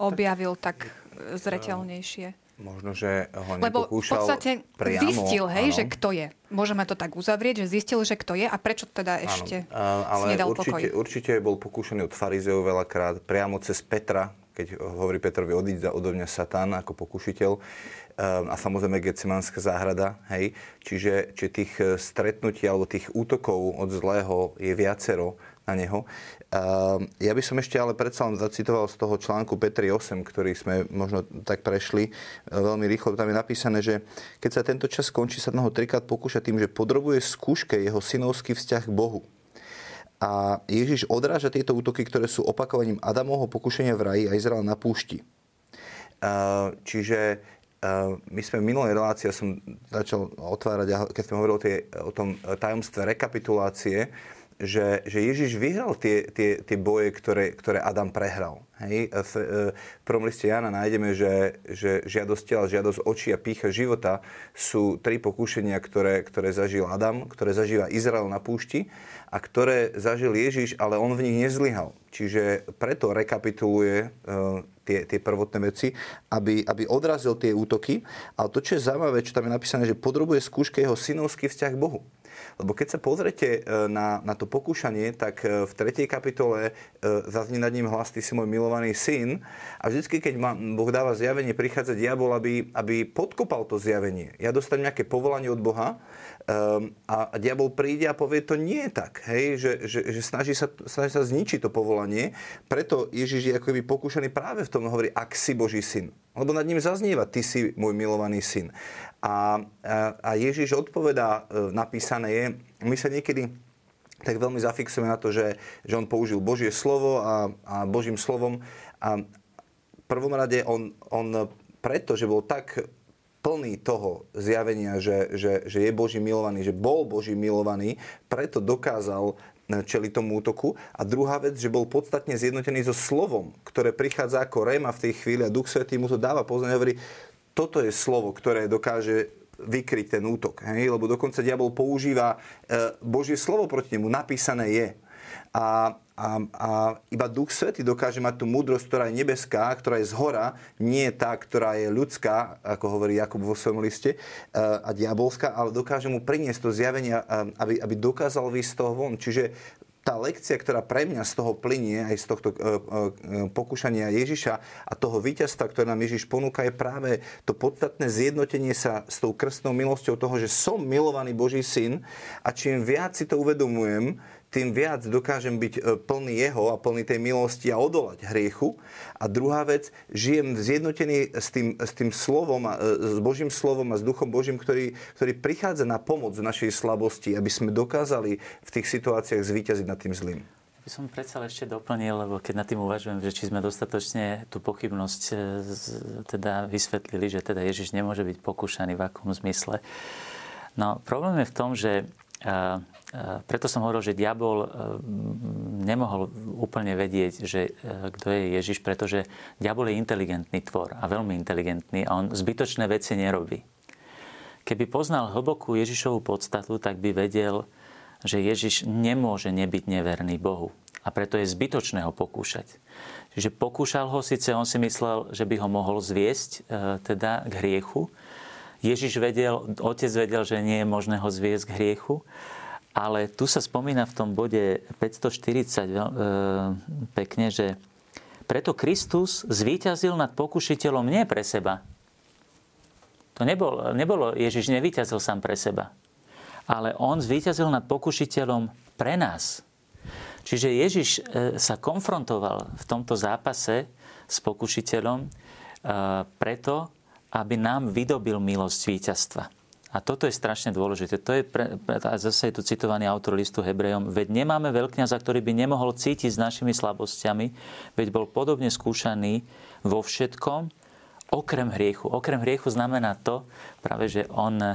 objavil tak zreteľnejšie. Možno, že ho Lebo v podstate priamo, zistil, hej, áno. že kto je. Môžeme to tak uzavrieť, že zistil, že kto je a prečo teda ešte áno. ale nedal určite, pokoj. Určite bol pokúšaný od farizeov veľakrát, priamo cez Petra, keď hovorí Petrovi, odíď odo mňa Satan ako pokušiteľ. Ehm, a samozrejme Getsemánska záhrada. Hej. Čiže, čiže tých eh, stretnutí alebo tých útokov od zlého je viacero na neho. Ja by som ešte ale predsa len zacitoval z toho článku Petri 8, ktorý sme možno tak prešli e, veľmi rýchlo. Tam je napísané, že keď sa tento čas skončí, sa ho trikrát pokúša tým, že podrobuje skúške jeho synovský vzťah k Bohu. A Ježiš odráža tieto útoky, ktoré sú opakovaním Adamovho pokušenia v raji a Izraela na púšti. Čiže my sme v minulej relácii, ja som začal otvárať, keď sme hovorili o, tie, o tom tajomstve rekapitulácie, že, že Ježiš vyhral tie, tie, tie boje, ktoré, ktoré Adam prehral. Hej? V, e, v prvom liste Jana nájdeme, že, že žiadosť tela, žiadosť očí a pícha života sú tri pokúšenia, ktoré, ktoré zažil Adam, ktoré zažíva Izrael na púšti a ktoré zažil Ježiš, ale on v nich nezlyhal. Čiže preto rekapituluje uh, tie, tie prvotné veci, aby, aby odrazil tie útoky. Ale to, čo je zaujímavé, čo tam je napísané, že podrobuje skúške jeho synovský vzťah k Bohu. Lebo keď sa pozrete e, na, na to pokúšanie, tak e, v 3. kapitole e, zaznie nad ním hlas, ty si môj milovaný syn. A vždy, keď ma Boh dáva zjavenie, prichádza diabol, aby, aby podkopal to zjavenie. Ja dostanem nejaké povolanie od Boha um, a, a diabol príde a povie, to nie je tak. Hej? Že, že, že snaží, sa, snaží sa zničiť to povolanie. Preto Ježiš je ako pokúšaný práve v tom, hovorí, ak si Boží syn. Lebo nad ním zaznieva, ty si môj milovaný syn. A, a Ježiš odpovedá, e, napísané je, my sa niekedy tak veľmi zafixujeme na to, že, že on použil Božie slovo a, a Božím slovom. A v prvom rade on, on preto, že bol tak plný toho zjavenia, že, že, že je Boží milovaný, že bol Boží milovaný, preto dokázal e, čeli tomu útoku. A druhá vec, že bol podstatne zjednotený so slovom, ktoré prichádza ako réma v tej chvíli a Duch Svetý mu to dáva poznať. Hovorí, toto je slovo, ktoré dokáže vykryť ten útok. Hej? Lebo dokonca diabol používa e, Božie slovo proti nemu, napísané je. A, a, a iba Duch Svety dokáže mať tú múdrosť, ktorá je nebeská, ktorá je z hora, nie tá, ktorá je ľudská, ako hovorí Jakub vo svojom liste, eh, a diabolská, ale dokáže mu priniesť to zjavenie, eh, aby, aby dokázal výjsť z toho von. Čiže tá lekcia, ktorá pre mňa z toho plinie, aj z tohto e, e, pokúšania Ježiša a toho víťazstva, ktoré nám Ježiš ponúka, je práve to podstatné zjednotenie sa s tou krstnou milosťou toho, že som milovaný Boží syn a čím viac si to uvedomujem, tým viac dokážem byť e, plný jeho a plný tej milosti a odolať hriechu. A druhá vec, žijem zjednotený s tým, s tým slovom, e, s Božím slovom a s Duchom Božím, ktorý, ktorý prichádza na pomoc v našej slabosti, aby sme dokázali v tých situáciách zvíťaziť nad tým zlým. By som predsa ešte doplnil, lebo keď nad tým uvažujem, že či sme dostatočne tú pochybnosť e, teda vysvetlili, že teda Ježiš nemôže byť pokúšaný v akom zmysle. No problém je v tom, že preto som hovoril, že diabol e, nemohol úplne vedieť, že e, kto je Ježiš, pretože diabol je inteligentný tvor a veľmi inteligentný a on zbytočné veci nerobí. Keby poznal hlbokú Ježišovú podstatu, tak by vedel, že Ježiš nemôže nebyť neverný Bohu. A preto je zbytočné ho pokúšať. Čiže pokúšal ho, síce on si myslel, že by ho mohol zviesť e, teda k hriechu. Ježiš vedel, otec vedel, že nie je možné ho zviesť k hriechu, ale tu sa spomína v tom bode 540 e, pekne, že preto Kristus zvíťazil nad pokušiteľom nie pre seba. To nebolo, nebolo Ježiš nevíťazil sám pre seba. Ale on zvíťazil nad pokušiteľom pre nás. Čiže Ježiš e, sa konfrontoval v tomto zápase s pokušiteľom e, preto, aby nám vydobil milosť víťazstva. A toto je strašne dôležité. To je pre, a zase je tu citovaný autor listu Hebrejom. Veď nemáme veľkňaza, ktorý by nemohol cítiť s našimi slabosťami, veď bol podobne skúšaný vo všetkom, okrem hriechu. Okrem hriechu znamená to, práve, že on e,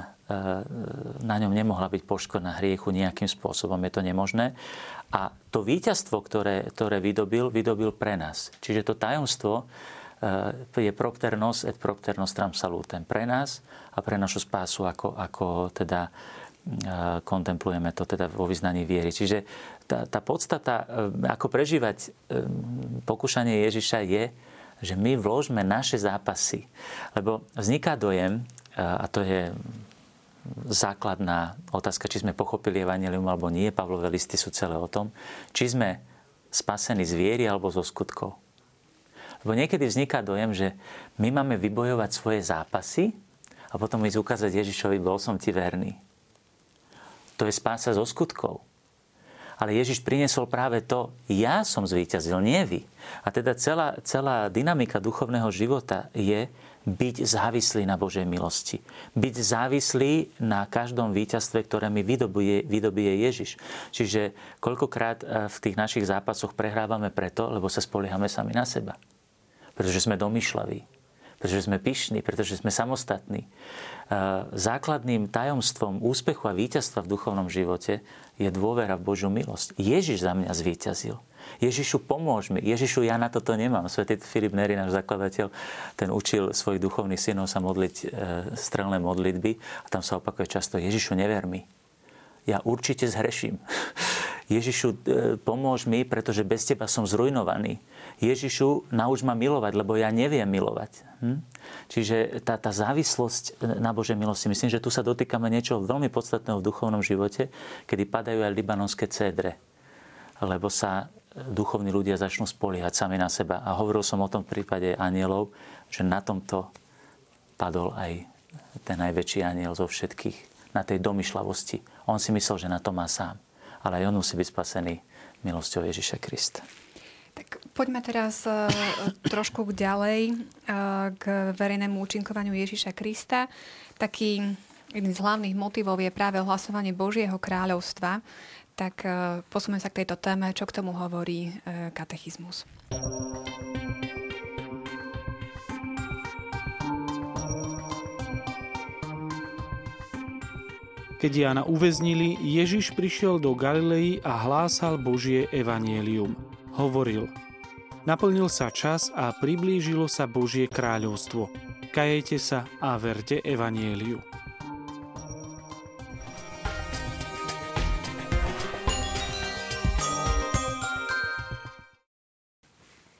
na ňom nemohla byť poškodná hriechu nejakým spôsobom. Je to nemožné. A to víťazstvo, ktoré, ktoré vydobil, vydobil pre nás. Čiže to tajomstvo je propter nos et propter nostram salutem pre nás a pre našu spásu, ako, ako teda kontemplujeme to teda vo vyznaní viery. Čiže tá, tá podstata, e, ako prežívať pokúšanie Ježiša je, že my vložme naše zápasy. Lebo vzniká dojem, a to je základná otázka, či sme pochopili Evangelium alebo nie. Pavlové listy sú celé o tom, či sme spasení z viery alebo zo skutkov. Lebo niekedy vzniká dojem, že my máme vybojovať svoje zápasy a potom ísť ukázať Ježišovi, bol som ti verný. To je spása zo skutkov. Ale Ježiš priniesol práve to, ja som zvíťazil, nie vy. A teda celá, celá dynamika duchovného života je byť závislý na Božej milosti. Byť závislý na každom víťazstve, ktoré mi vydobuje, vydobije Ježiš. Čiže koľkokrát e, v tých našich zápasoch prehrávame preto, lebo sa spoliehame sami na seba. Pretože sme domýšľaví pretože sme pyšní, pretože sme samostatní. E, základným tajomstvom úspechu a víťazstva v duchovnom živote je dôvera v Božiu milosť. Ježiš za mňa zvíťazil. Ježišu, pomôž mi. Ježišu, ja na toto nemám. Svetý Filip Neri, náš zakladateľ, ten učil svojich duchovných synov sa modliť e, strelné modlitby a tam sa opakuje často, Ježišu, never mi. Ja určite zhreším. (laughs) Ježišu, e, pomôž mi, pretože bez teba som zrujnovaný. Ježišu, nauč ma milovať, lebo ja neviem milovať. Hm? Čiže tá, tá závislosť na Božej milosti, myslím, že tu sa dotýkame niečoho veľmi podstatného v duchovnom živote, kedy padajú aj libanonské cédre. Lebo sa duchovní ľudia začnú spoliehať sami na seba. A hovoril som o tom v prípade anielov, že na tomto padol aj ten najväčší aniel zo všetkých, na tej domyšľavosti. On si myslel, že na to má sám. Ale aj on musí byť spasený milosťou Ježiša Krista. Tak poďme teraz uh, trošku ďalej uh, k verejnému účinkovaniu Ježiša Krista. Taký jedným z hlavných motivov je práve ohlasovanie Božieho kráľovstva. Tak uh, posúme sa k tejto téme, čo k tomu hovorí katechizmus. Keď Jana uväznili, Ježiš prišiel do Galilei a hlásal Božie evanielium hovoril Naplnil sa čas a priblížilo sa Božie kráľovstvo. Kajete sa a verte Evanieliu.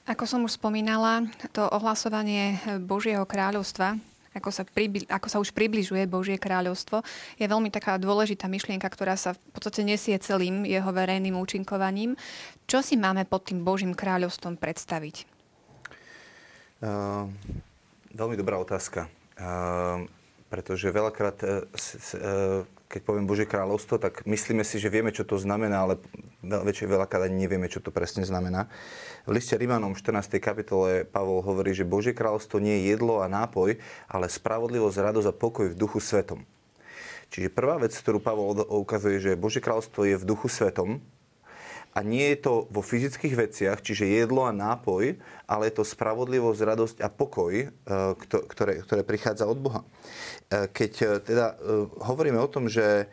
Ako som už spomínala, to ohlasovanie Božieho kráľovstva ako sa, pribli, ako sa už približuje Božie kráľovstvo, je veľmi taká dôležitá myšlienka, ktorá sa v podstate nesie celým jeho verejným účinkovaním. Čo si máme pod tým Božím kráľovstvom predstaviť? Uh, veľmi dobrá otázka. Uh, pretože veľakrát, uh, uh, keď poviem Božie kráľovstvo, tak myslíme si, že vieme, čo to znamená, ale väčšie veľakrát ani nevieme, čo to presne znamená. V liste Rimanom 14. kapitole Pavol hovorí, že Božie kráľovstvo nie je jedlo a nápoj, ale spravodlivosť, radosť a pokoj v duchu svetom. Čiže prvá vec, ktorú Pavol ukazuje, že Božie kráľovstvo je v duchu svetom, a nie je to vo fyzických veciach, čiže jedlo a nápoj, ale je to spravodlivosť, radosť a pokoj, e, ktoré, ktoré prichádza od Boha. E, keď e, teda hovoríme o tom, že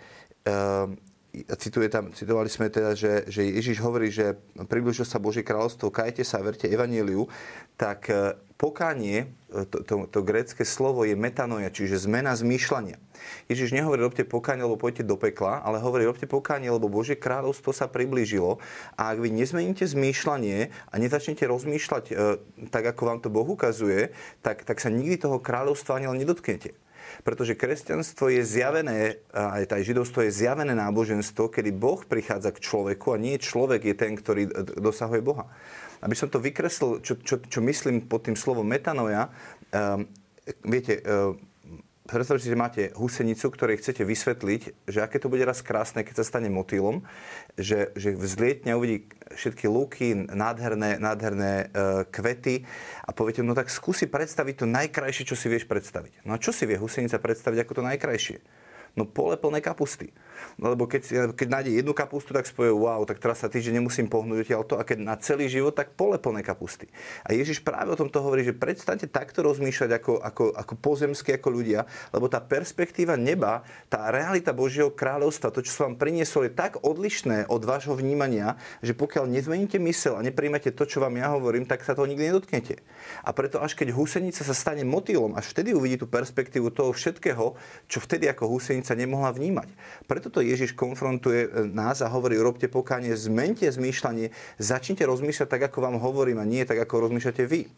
cituje tam, citovali sme teda, že, že Ježiš hovorí, že približil sa Božie kráľovstvo, kajte sa, verte evaníliu, tak e, pokánie, e, to, to, to grécke slovo je metanoja, čiže zmena zmýšľania. Ježiš nehovorí, robte pokánie, lebo pôjdete do pekla, ale hovorí, robte pokánie, lebo Božie kráľovstvo sa priblížilo a ak vy nezmeníte zmýšľanie a nezačnete rozmýšľať e, tak, ako vám to Boh ukazuje, tak, tak sa nikdy toho kráľovstva ani len nedotknete. Pretože kresťanstvo je zjavené, aj aj židovstvo je zjavené náboženstvo, kedy Boh prichádza k človeku a nie človek je ten, ktorý dosahuje Boha. Aby som to vykreslil, čo, čo, čo myslím pod tým slovom metanoja, um, viete, um, predstavte že máte husenicu, ktorej chcete vysvetliť, že aké to bude raz krásne, keď sa stane motýlom, že, že vzlietne uvidí všetky lúky, nádherné, nádherné e, kvety a poviete, no tak skúsi predstaviť to najkrajšie, čo si vieš predstaviť. No a čo si vie husenica predstaviť ako to najkrajšie? No pole plné kapusty. No, lebo keď, keď nájde jednu kapustu, tak spoje, wow, tak teraz sa týždeň nemusím pohnúť to. A keď na celý život, tak pole plné kapusty. A Ježiš práve o tomto hovorí, že predstaňte takto rozmýšľať ako, ako, ako pozemské, ako ľudia, lebo tá perspektíva neba, tá realita Božieho kráľovstva, to, čo sa vám prinieslo, je tak odlišné od vášho vnímania, že pokiaľ nezmeníte mysel a nepríjmete to, čo vám ja hovorím, tak sa toho nikdy nedotknete. A preto až keď husenica sa stane motýlom, až vtedy uvidí tú perspektívu toho všetkého, čo vtedy ako husenica nemohla vnímať. Preto to Ježiš konfrontuje e, nás a hovorí, robte pokánie, zmente zmýšľanie, začnite rozmýšľať tak, ako vám hovorím a nie tak, ako rozmýšľate vy.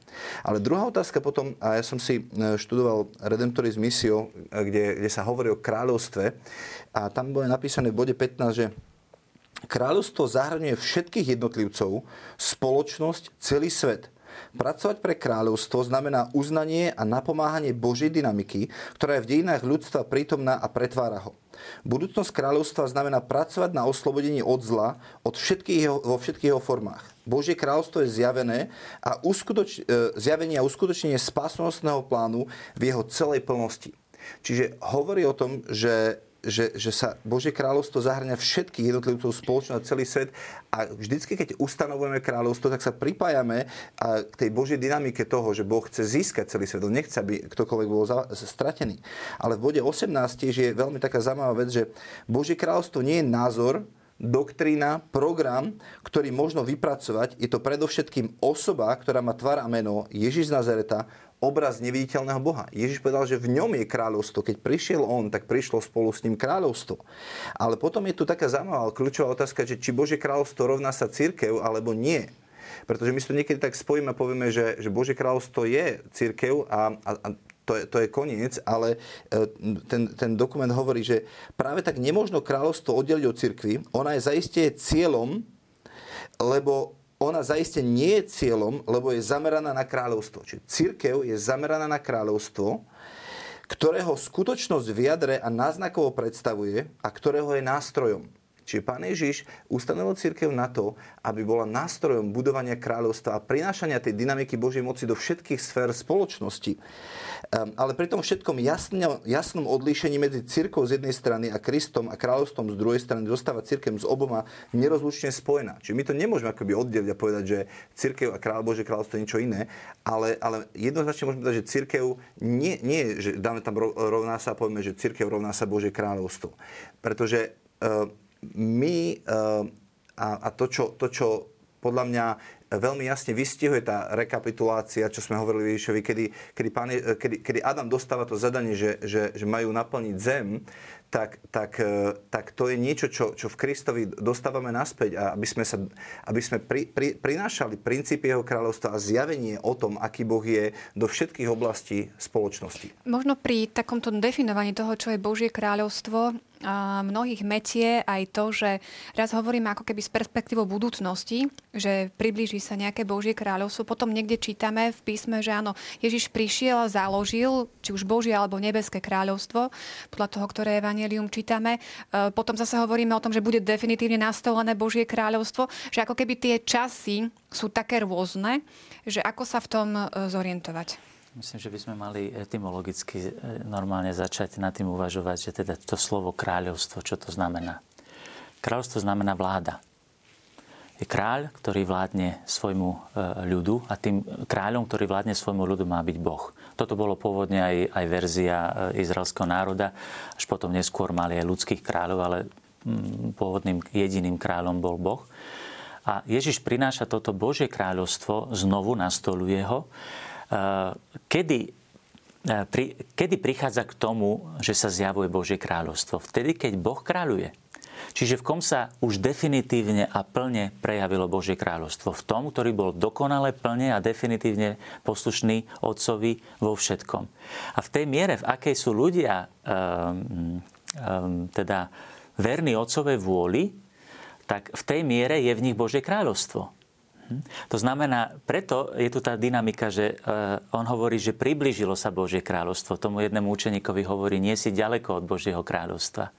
Ale druhá otázka potom, a ja som si e, študoval Redemptoris Missio, e, kde, kde sa hovorí o kráľovstve a tam bolo napísané v bode 15, že Kráľovstvo zahrňuje všetkých jednotlivcov, spoločnosť, celý svet. Pracovať pre kráľovstvo znamená uznanie a napomáhanie Božej dynamiky, ktorá je v dejinách ľudstva prítomná a pretvára ho. Budúcnosť kráľovstva znamená pracovať na oslobodení od zla od všetkých jeho, vo všetkých jeho formách. Božie kráľovstvo je zjavené a uskutoč, e, zjavenie a uskutočnenie spásnostného plánu v jeho celej plnosti. Čiže hovorí o tom, že že, že sa Božie kráľovstvo zahrňa všetkých jednotlivcov spoločnosť, celý svet a vždycky, keď ustanovujeme kráľovstvo, tak sa pripájame k tej Božej dynamike toho, že Boh chce získať celý svet. On nechce, aby ktokoľvek bol stratený. Ale v bode 18 tiež je veľmi taká zaujímavá vec, že Božie kráľovstvo nie je názor, doktrína, program, ktorý možno vypracovať. Je to predovšetkým osoba, ktorá má tvar a meno Ježiš z Nazareta, obraz neviditeľného Boha. Ježiš povedal, že v ňom je kráľovstvo. Keď prišiel on, tak prišlo spolu s ním kráľovstvo. Ale potom je tu taká zaujímavá kľúčová otázka, že či Božie kráľovstvo rovná sa církev alebo nie. Pretože my si to niekedy tak spojíme a povieme, že, že Božie kráľovstvo je církev a, a, a to je, to je koniec, ale e, ten, ten dokument hovorí, že práve tak nemôžno kráľovstvo oddeliť od cirkvi. Ona je zaiste cieľom, lebo ona zaiste nie je cieľom, lebo je zameraná na kráľovstvo. Čiže církev je zameraná na kráľovstvo, ktorého skutočnosť v jadre a náznakovo predstavuje a ktorého je nástrojom. Čiže pán Ježiš ustanovil církev na to, aby bola nástrojom budovania kráľovstva a prinášania tej dynamiky Božej moci do všetkých sfér spoločnosti. Ehm, ale pri tom všetkom jasne, jasnom odlíšení medzi církou z jednej strany a Kristom a kráľovstvom z druhej strany zostáva církev s oboma nerozlučne spojená. Čiže my to nemôžeme akoby oddeliť a povedať, že církev a kráľ Bože kráľovstvo je niečo iné, ale, ale jednoznačne môžeme povedať, že církev nie, nie že dáme tam rovná sa povieme, že církev rovná sa Bože kráľovstvo. Pretože uh, my uh, a, a to, čo, to, čo podľa mňa veľmi jasne vystihuje tá rekapitulácia, čo sme hovorili Ježišovi, kedy, kedy, pán, kedy, kedy Adam dostáva to zadanie, že, že, že majú naplniť zem, tak, tak, e, tak to je niečo, čo, čo v Kristovi dostávame naspäť aby sme, sa, aby sme pri, pri, prinášali princípy jeho kráľovstva a zjavenie o tom, aký Boh je do všetkých oblastí spoločnosti. Možno pri takomto definovaní toho, čo je Božie kráľovstvo, mnohých metie aj to, že raz hovoríme ako keby z perspektívou budúcnosti, že priblíži sa nejaké Božie kráľovstvo. Potom niekde čítame v písme, že áno, Ježiš prišiel a založil, či už Božie alebo nebeské kráľovstvo, podľa toho, ktoré evanelium čítame. E, potom zase hovoríme o tom, že bude definitívne nastolené Božie kráľovstvo, že ako keby tie časy sú také rôzne, že ako sa v tom e, zorientovať. Myslím, že by sme mali etymologicky e, normálne začať nad tým uvažovať, že teda to slovo kráľovstvo, čo to znamená. Kráľovstvo znamená vláda. Je kráľ, ktorý vládne svojmu e, ľudu a tým kráľom, ktorý vládne svojmu ľudu, má byť Boh. Toto bolo pôvodne aj, aj verzia e, izraelského národa, až potom neskôr mali aj ľudských kráľov, ale mm, pôvodným jediným kráľom bol Boh. A Ježiš prináša toto Božie kráľovstvo, znovu nastoluje ho kedy, eh, pri, kedy prichádza k tomu, že sa zjavuje Božie kráľovstvo? Vtedy, keď Boh kráľuje. Čiže v kom sa už definitívne a plne prejavilo Božie kráľovstvo? V tom, ktorý bol dokonale, plne a definitívne poslušný Otcovi vo všetkom. A v tej miere, v akej sú ľudia um, um, teda verní Otcovej vôli, tak v tej miere je v nich Božie kráľovstvo. Hm? To znamená, preto je tu tá dynamika, že eh, on hovorí, že priblížilo sa Božie kráľovstvo. Tomu jednému učeníkovi hovorí, nie si ďaleko od Božieho kráľovstva.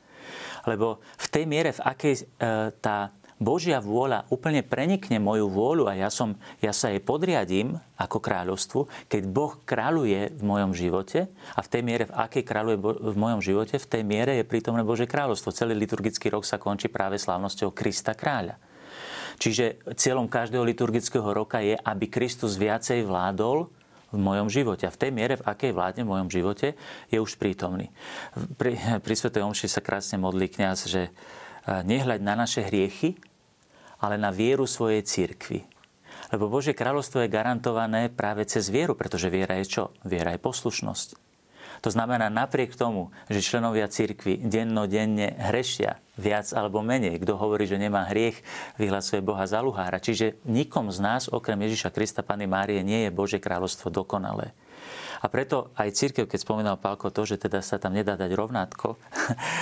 Lebo v tej miere, v akej eh, tá Božia vôľa úplne prenikne moju vôľu a ja, som, ja sa jej podriadím ako kráľovstvu, keď Boh kráľuje v mojom živote a v tej miere, v akej kráľuje v mojom živote, v tej miere je prítomné Božie kráľovstvo. Celý liturgický rok sa končí práve slávnosťou Krista kráľa. Čiže cieľom každého liturgického roka je, aby Kristus viacej vládol v mojom živote. A v tej miere, v akej vládne v mojom živote, je už prítomný. Pri, pri Svetej Omši sa krásne modlí kňaz, že e, nehľaď na naše hriechy, ale na vieru svojej církvy. Lebo Božie kráľovstvo je garantované práve cez vieru, pretože viera je čo? Viera je poslušnosť. To znamená, napriek tomu, že členovia cirkvi dennodenne hrešia viac alebo menej, kto hovorí, že nemá hriech, vyhlasuje Boha za luhára. Čiže nikom z nás, okrem Ježiša Krista, Pany Márie, nie je Bože kráľovstvo dokonalé. A preto aj církev, keď spomínal Pálko to, že teda sa tam nedá dať rovnátko,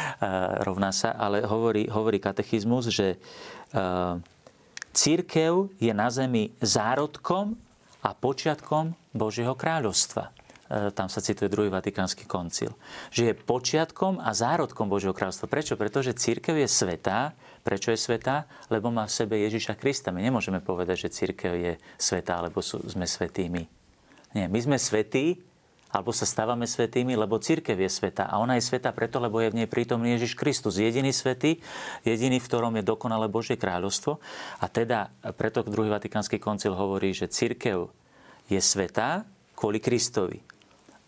(laughs) rovná sa, ale hovorí, hovorí katechizmus, že církev je na zemi zárodkom a počiatkom Božieho kráľovstva. E, tam sa cituje druhý vatikánsky koncil, že je počiatkom a zárodkom Božieho kráľovstva. Prečo? Pretože církev je svetá. Prečo je svetá? Lebo má v sebe Ježiša Krista. My nemôžeme povedať, že církev je svetá, lebo sú, sme svetými. Nie, my sme svetí, alebo sa stávame svetými, lebo církev je sveta. A ona je sveta preto, lebo je v nej prítomný Ježiš Kristus. Jediný svetý, jediný, v ktorom je dokonale Božie kráľovstvo. A teda preto druhý vatikánsky koncil hovorí, že církev je svetá kvôli Kristovi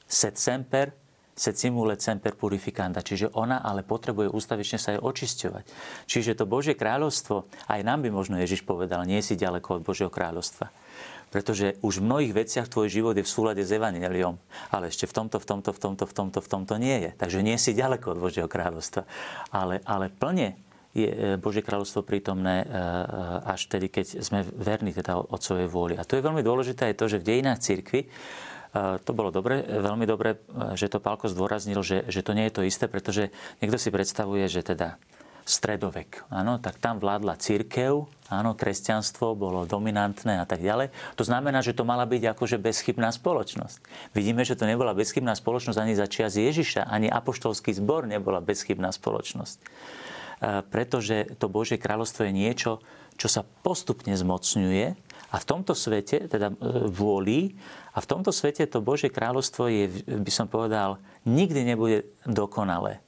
set semper, set simule semper purificanda. Čiže ona ale potrebuje ústavične sa aj očisťovať. Čiže to Božie kráľovstvo, aj nám by možno Ježiš povedal, nie si ďaleko od Božieho kráľovstva. Pretože už v mnohých veciach tvoj život je v súlade s Evangeliom, ale ešte v tomto, v tomto, v tomto, v tomto, v tomto nie je. Takže nie si ďaleko od Božieho kráľovstva. Ale, ale plne je e, Božie kráľovstvo prítomné e, e, až tedy, keď sme verní teda Otcovej vôli. A to je veľmi dôležité aj to, že v dejinách cirkvi to bolo dobre, veľmi dobre, že to Pálko zdôraznil, že, že to nie je to isté, pretože niekto si predstavuje, že teda stredovek, áno, tak tam vládla církev, áno, kresťanstvo bolo dominantné a tak ďalej. To znamená, že to mala byť akože bezchybná spoločnosť. Vidíme, že to nebola bezchybná spoločnosť ani za čias Ježiša, ani apoštolský zbor nebola bezchybná spoločnosť. Pretože to Božie kráľovstvo je niečo, čo sa postupne zmocňuje a v tomto svete, teda e, vôli, a v tomto svete to Božie kráľovstvo je, by som povedal, nikdy nebude dokonalé.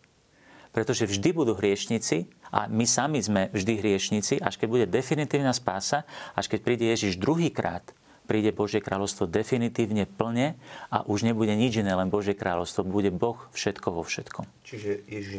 Pretože vždy budú hriešnici a my sami sme vždy hriešnici, až keď bude definitívna spása, až keď príde Ježiš druhýkrát, príde Božie kráľovstvo definitívne plne a už nebude nič iné, len Božie kráľovstvo. Bude Boh všetko vo všetkom. Čiže Ježiš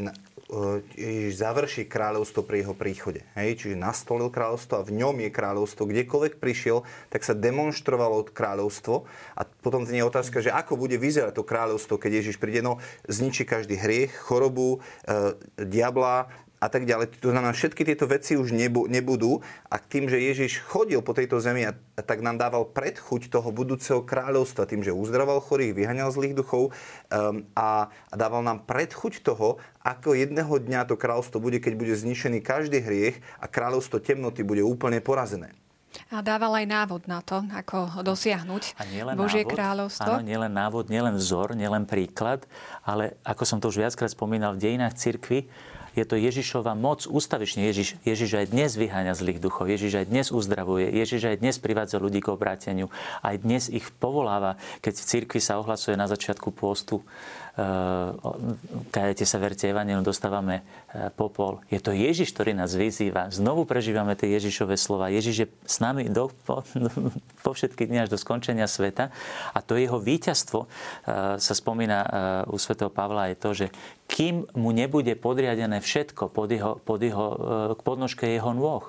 Ježiš završí kráľovstvo pri jeho príchode. Hej? Čiže nastolil kráľovstvo a v ňom je kráľovstvo. Kdekoľvek prišiel, tak sa demonstrovalo kráľovstvo. A potom je otázka, že ako bude vyzerať to kráľovstvo, keď Ježiš príde. No, zničí každý hriech, chorobu, e, diabla, a tak ďalej. To znamená, všetky tieto veci už nebudú a tým, že Ježiš chodil po tejto zemi a tak nám dával predchuť toho budúceho kráľovstva tým, že uzdraval chorých, vyhaňal zlých duchov um, a, a dával nám predchuť toho, ako jedného dňa to kráľovstvo bude, keď bude znišený každý hriech a kráľovstvo temnoty bude úplne porazené. A dával aj návod na to, ako dosiahnuť a nielen Božie návod, kráľovstvo. Áno, nielen návod, nielen vzor, nielen príklad, ale ako som to už viackrát spomínal v dejinách cirkvi, je to Ježišova moc ústavične. Ježiš, Ježiš aj dnes vyháňa zlých duchov, Ježiš aj dnes uzdravuje, Ježiš aj dnes privádza ľudí k obráteniu, aj dnes ich povoláva, keď v cirkvi sa ohlasuje na začiatku pôstu kajete sa, verte Evangelium, dostávame eh, popol. Je to Ježiš, ktorý nás vyzýva. Znovu prežívame tie Ježišové slova. Ježiš je s nami do, po, (laughs) po všetky dni až do skončenia sveta. A to jeho víťazstvo eh, sa spomína u svätého Pavla je to, že kým mu nebude podriadené všetko pod, jeho, pod, jeho, k podnožke jeho nôh,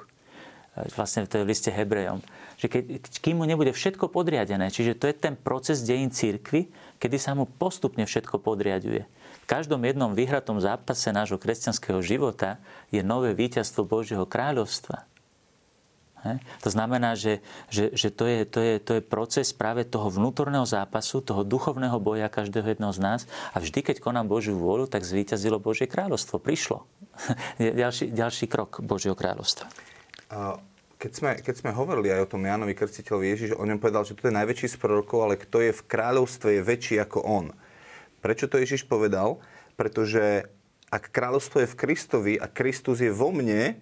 vlastne to je v liste Hebrejom, že keď, kým mu nebude všetko podriadené, čiže to je ten proces dejín církvy, kedy sa mu postupne všetko podriaduje. V každom jednom vyhratom zápase nášho kresťanského života je nové víťazstvo Božieho kráľovstva. He? To znamená, že, že, že to, je, to, je, to je proces práve toho vnútorného zápasu, toho duchovného boja každého jedného z nás. A vždy, keď konám Božiu vôľu, tak zvíťazilo Božie kráľovstvo. Prišlo. (laughs) ďalší, ďalší krok Božieho kráľovstva. Keď sme, keď sme hovorili aj o tom Jánovi Krstiteľovi, Ježiš o ňom povedal, že to je najväčší z prorokov, ale kto je v kráľovstve je väčší ako on. Prečo to Ježiš povedal? Pretože ak kráľovstvo je v Kristovi a Kristus je vo mne,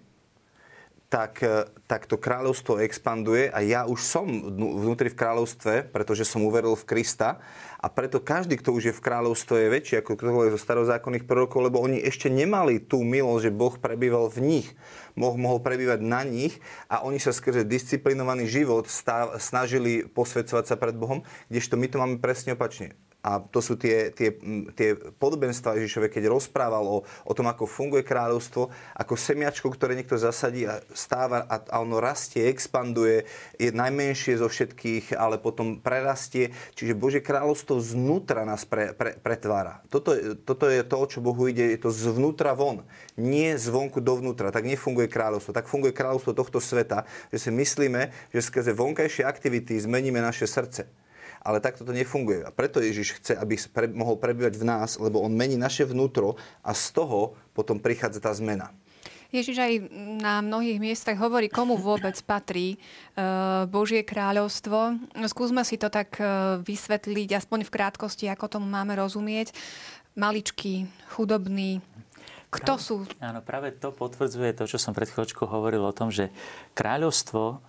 tak, tak to kráľovstvo expanduje a ja už som vnútri v kráľovstve, pretože som uveril v Krista a preto každý, kto už je v kráľovstve, je väčší ako ktokoľvek zo starozákonných prorokov, lebo oni ešte nemali tú milosť, že Boh prebýval v nich. Boh mohol prebývať na nich a oni sa skrze disciplinovaný život stav, snažili posvedcovať sa pred Bohom, kdežto my to máme presne opačne a to sú tie, tie, tie podobenstva Ježišove, keď rozprával o, o tom, ako funguje kráľovstvo, ako semiačko, ktoré niekto zasadí a stáva a, a ono rastie, expanduje, je najmenšie zo všetkých, ale potom prerastie. Čiže Božie kráľovstvo znútra nás pre, pre, pretvára. Toto, toto je to, o čo Bohu ide, je to zvnútra von, nie zvonku dovnútra. Tak nefunguje kráľovstvo. Tak funguje kráľovstvo tohto sveta, že si myslíme, že skrze vonkajšie aktivity zmeníme naše srdce ale takto to nefunguje. A preto Ježiš chce, aby pre, mohol prebývať v nás, lebo on mení naše vnútro a z toho potom prichádza tá zmena. Ježiš aj na mnohých miestach hovorí, komu vôbec patrí e, Božie kráľovstvo. Skúsme si to tak e, vysvetliť, aspoň v krátkosti, ako tomu máme rozumieť. Maličký, chudobný, kto práve, sú? Áno, práve to potvrdzuje to, čo som pred chvíľočkou hovoril o tom, že kráľovstvo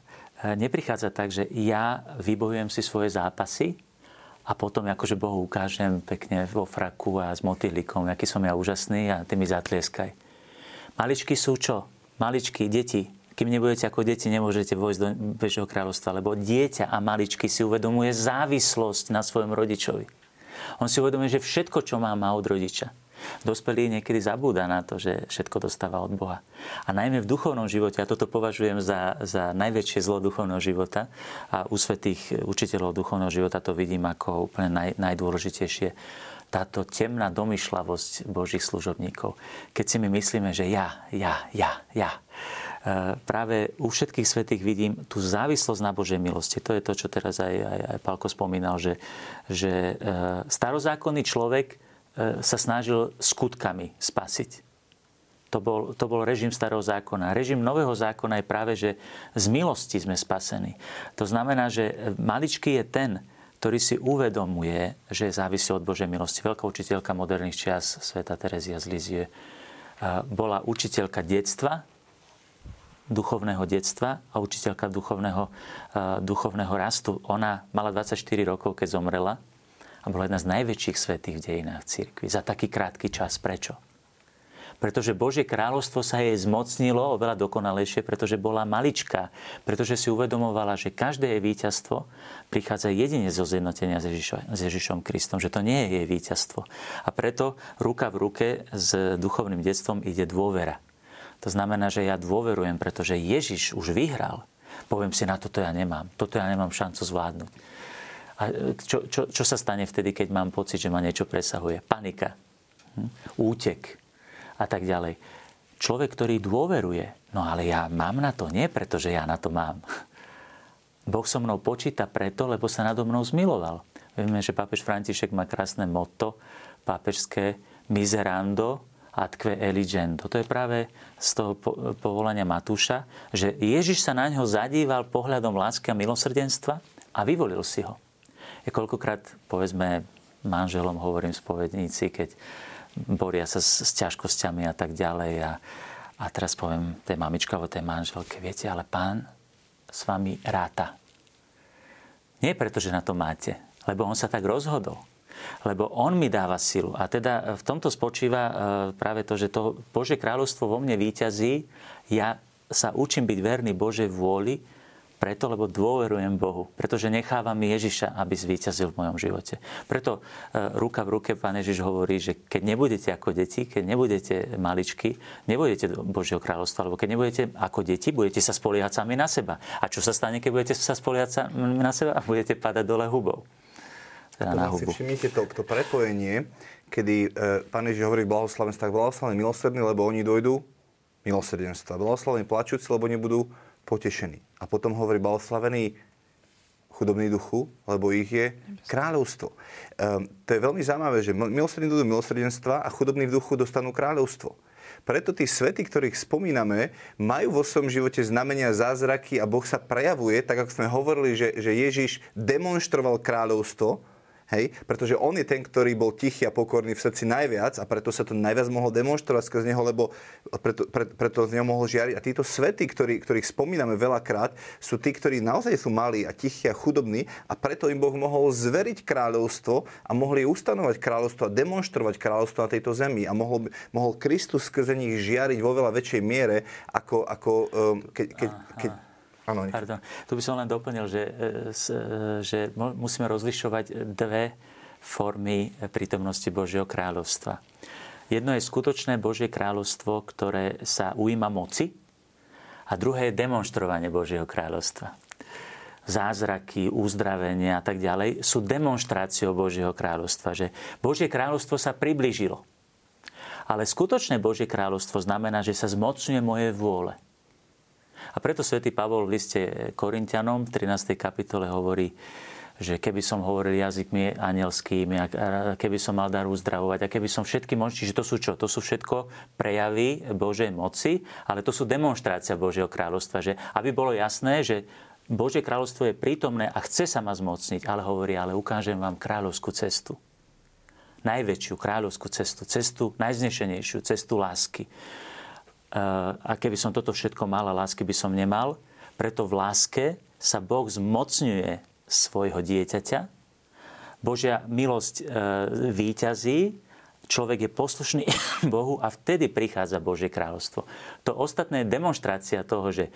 neprichádza tak, že ja vybojujem si svoje zápasy a potom akože Bohu ukážem pekne vo fraku a s motýlikom, aký som ja úžasný a ty mi zatlieskaj. Maličky sú čo? Maličky, deti. Kým nebudete ako deti, nemôžete vojsť do Bežného kráľovstva, lebo dieťa a maličky si uvedomuje závislosť na svojom rodičovi. On si uvedomuje, že všetko, čo má, má od rodiča. Dospelý niekedy zabúda na to, že všetko dostáva od Boha. A najmä v duchovnom živote, a toto považujem za, za najväčšie zlo duchovného života, a u svetých učiteľov duchovného života to vidím ako úplne naj, najdôležitejšie, táto temná domyšľavosť Božích služobníkov. Keď si my myslíme, že ja, ja, ja, ja, e, práve u všetkých svetých vidím tú závislosť na Božej milosti. To je to, čo teraz aj, aj, aj Pálko spomínal, že, že e, starozákonný človek sa snažil skutkami spasiť. To bol, to bol režim starého zákona. Režim nového zákona je práve, že z milosti sme spasení. To znamená, že maličký je ten, ktorý si uvedomuje, že závisí od Božej milosti. Veľká učiteľka moderných čias, sveta Terezia z Lizie, e, bola učiteľka detstva, duchovného detstva a učiteľka duchovného, e, duchovného rastu. Ona mala 24 rokov, keď zomrela a bola jedna z najväčších svetých v dejinách cirkvi za taký krátky čas. Prečo? Pretože Božie kráľovstvo sa jej zmocnilo oveľa dokonalejšie, pretože bola maličká. Pretože si uvedomovala, že každé jej víťazstvo prichádza jedine zo zjednotenia s, Ježišom, s Ježišom Kristom. Že to nie je jej víťazstvo. A preto ruka v ruke s duchovným detstvom ide dôvera. To znamená, že ja dôverujem, pretože Ježiš už vyhral. Poviem si, na toto ja nemám. Toto ja nemám šancu zvládnuť. A čo, čo, čo sa stane vtedy, keď mám pocit, že ma niečo presahuje? Panika, hm? útek a tak ďalej. Človek, ktorý dôveruje, no ale ja mám na to, nie preto, že ja na to mám. (laughs) Boh so mnou počíta preto, lebo sa nado mnou zmiloval. Vieme, že pápež František má krásne motto pápežské miserando atque eligendo. To je práve z toho povolania Matúša, že Ježiš sa na ňo zadíval pohľadom lásky a milosrdenstva a vyvolil si ho. Je koľkokrát, povedzme, manželom hovorím spovedníci, keď boria sa s, s ťažkosťami a tak ďalej. A, a teraz poviem tej mamičke alebo tej manželke, viete, ale pán s vami ráta. Nie preto, že na to máte, lebo on sa tak rozhodol. Lebo on mi dáva silu. A teda v tomto spočíva e, práve to, že to Bože kráľovstvo vo mne výťazí. Ja sa učím byť verný Božej vôli, preto, lebo dôverujem Bohu. Pretože nechávam Ježiša, aby zvíťazil v mojom živote. Preto e, ruka v ruke Pán Ježiš hovorí, že keď nebudete ako deti, keď nebudete maličky, nebudete do Božieho kráľovstva, alebo keď nebudete ako deti, budete sa spoliehať sami na seba. A čo sa stane, keď budete sa spoliehať na seba? a Budete padať dole hubou. Teda na hubu. Všimnite to, to prepojenie, kedy e, Pán Ježiš hovorí blahoslavenstvo, tak blahoslavený milosrdný, lebo oni dojdú milosrdenstva. Blahoslavený plačúci, lebo nebudú potešení. A potom hovorí blahoslavený chudobný duchu, lebo ich je kráľovstvo. Um, to je veľmi zaujímavé, že milosrdní budú milosrdenstva a chudobní v duchu dostanú kráľovstvo. Preto tí svety, ktorých spomíname, majú vo svojom živote znamenia zázraky a Boh sa prejavuje, tak ako sme hovorili, že, že Ježiš demonstroval kráľovstvo, Hej? Pretože on je ten, ktorý bol tichý a pokorný v srdci najviac a preto sa to najviac mohol demonstrovať skrz neho, lebo preto, pre, preto z neho mohol žiariť. A títo svety, ktorí, ktorých spomíname veľakrát, sú tí, ktorí naozaj sú malí a tichí a chudobní a preto im Boh mohol zveriť kráľovstvo a mohli ustanovať kráľovstvo a demonstrovať kráľovstvo na tejto zemi a mohol, mohol Kristus skrze nich žiariť vo veľa väčšej miere, ako, ako um, keď, keď, keď Áno, Pardon. Tu by som len doplnil, že, e, e, že musíme rozlišovať dve formy prítomnosti Božieho kráľovstva. Jedno je skutočné Božie kráľovstvo, ktoré sa ujíma moci a druhé je demonstrovanie Božieho kráľovstva. Zázraky, uzdravenie a tak ďalej sú demonstráciou Božieho kráľovstva, že Božie kráľovstvo sa priblížilo. Ale skutočné Božie kráľovstvo znamená, že sa zmocňuje moje vôle a preto svätý Pavol v liste Korintianom v 13. kapitole hovorí, že keby som hovoril jazykmi anielskými, keby som mal dar uzdravovať a keby som všetky moci, čiže to sú čo? To sú všetko prejavy Božej moci, ale to sú demonstrácia Božieho kráľovstva, že aby bolo jasné, že Božie kráľovstvo je prítomné a chce sa ma zmocniť, ale hovorí, ale ukážem vám kráľovskú cestu. Najväčšiu kráľovskú cestu, cestu najznešenejšiu, cestu lásky a keby som toto všetko mal a lásky by som nemal. Preto v láske sa Boh zmocňuje svojho dieťaťa. Božia milosť e, výťazí, človek je poslušný (laughs) Bohu a vtedy prichádza Božie kráľovstvo. To ostatné je demonstrácia toho, že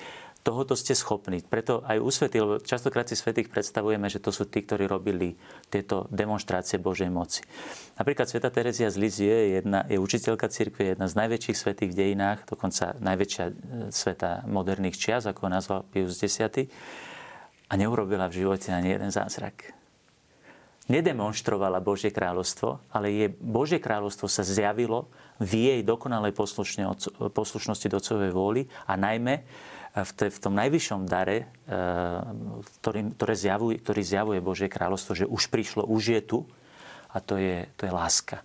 tohoto ste schopní. Preto aj u svetých, lebo častokrát si svetých predstavujeme, že to sú tí, ktorí robili tieto demonstrácie Božej moci. Napríklad sveta Terezia z Lizie je, jedna, je učiteľka cirkvi, jedna z najväčších svetých v dejinách, dokonca najväčšia e, sveta moderných čias, ako ho nazval Pius X. A neurobila v živote ani jeden zázrak. Nedemonstrovala Božie kráľovstvo, ale je Božie kráľovstvo sa zjavilo v jej dokonalej poslušnosti do Otcovej vôli a najmä v, v tom najvyššom dare, eh, ktorý, ktoré zjavuje, ktorý zjavuje Božie kráľovstvo, že už prišlo, už je tu a to je, to je láska.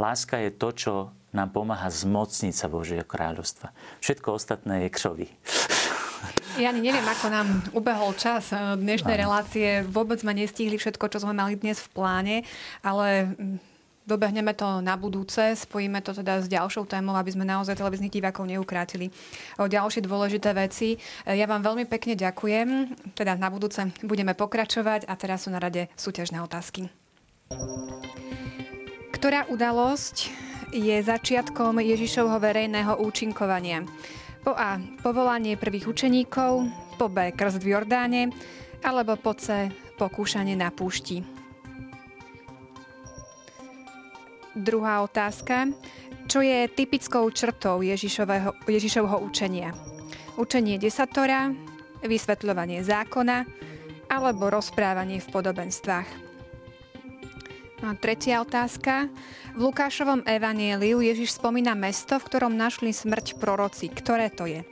Láska je to, čo nám pomáha zmocniť sa Božieho kráľovstva. Všetko ostatné je křový. Ja ani neviem, ako nám ubehol čas dnešnej relácie. Vôbec sme nestihli všetko, čo sme mali dnes v pláne, ale Dobehneme to na budúce, spojíme to teda s ďalšou témou, aby sme naozaj televíznych divákov neukrátili o ďalšie dôležité veci. Ja vám veľmi pekne ďakujem. Teda na budúce budeme pokračovať a teraz sú na rade súťažné otázky. Ktorá udalosť je začiatkom Ježišovho verejného účinkovania? Po A. Povolanie prvých učeníkov, po B. Krst v Jordáne, alebo po C. Pokúšanie na púšti. Druhá otázka. Čo je typickou črtou Ježišovho učenia? Učenie desatora, vysvetľovanie zákona alebo rozprávanie v podobenstvách. A tretia otázka. V Lukášovom evanieliu Ježiš spomína mesto, v ktorom našli smrť proroci. Ktoré to je?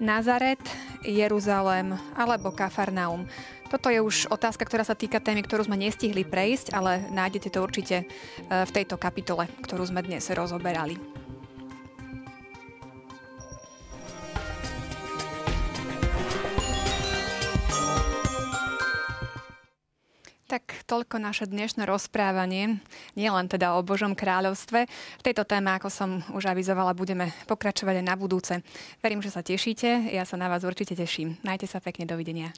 Nazaret, Jeruzalém alebo Kafarnaum. Toto je už otázka, ktorá sa týka témy, ktorú sme nestihli prejsť, ale nájdete to určite e, v tejto kapitole, ktorú sme dnes rozoberali. Tak toľko naše dnešné rozprávanie, nielen teda o Božom kráľovstve. V tejto téme, ako som už avizovala, budeme pokračovať aj na budúce. Verím, že sa tešíte, ja sa na vás určite teším. Majte sa pekne, dovidenia.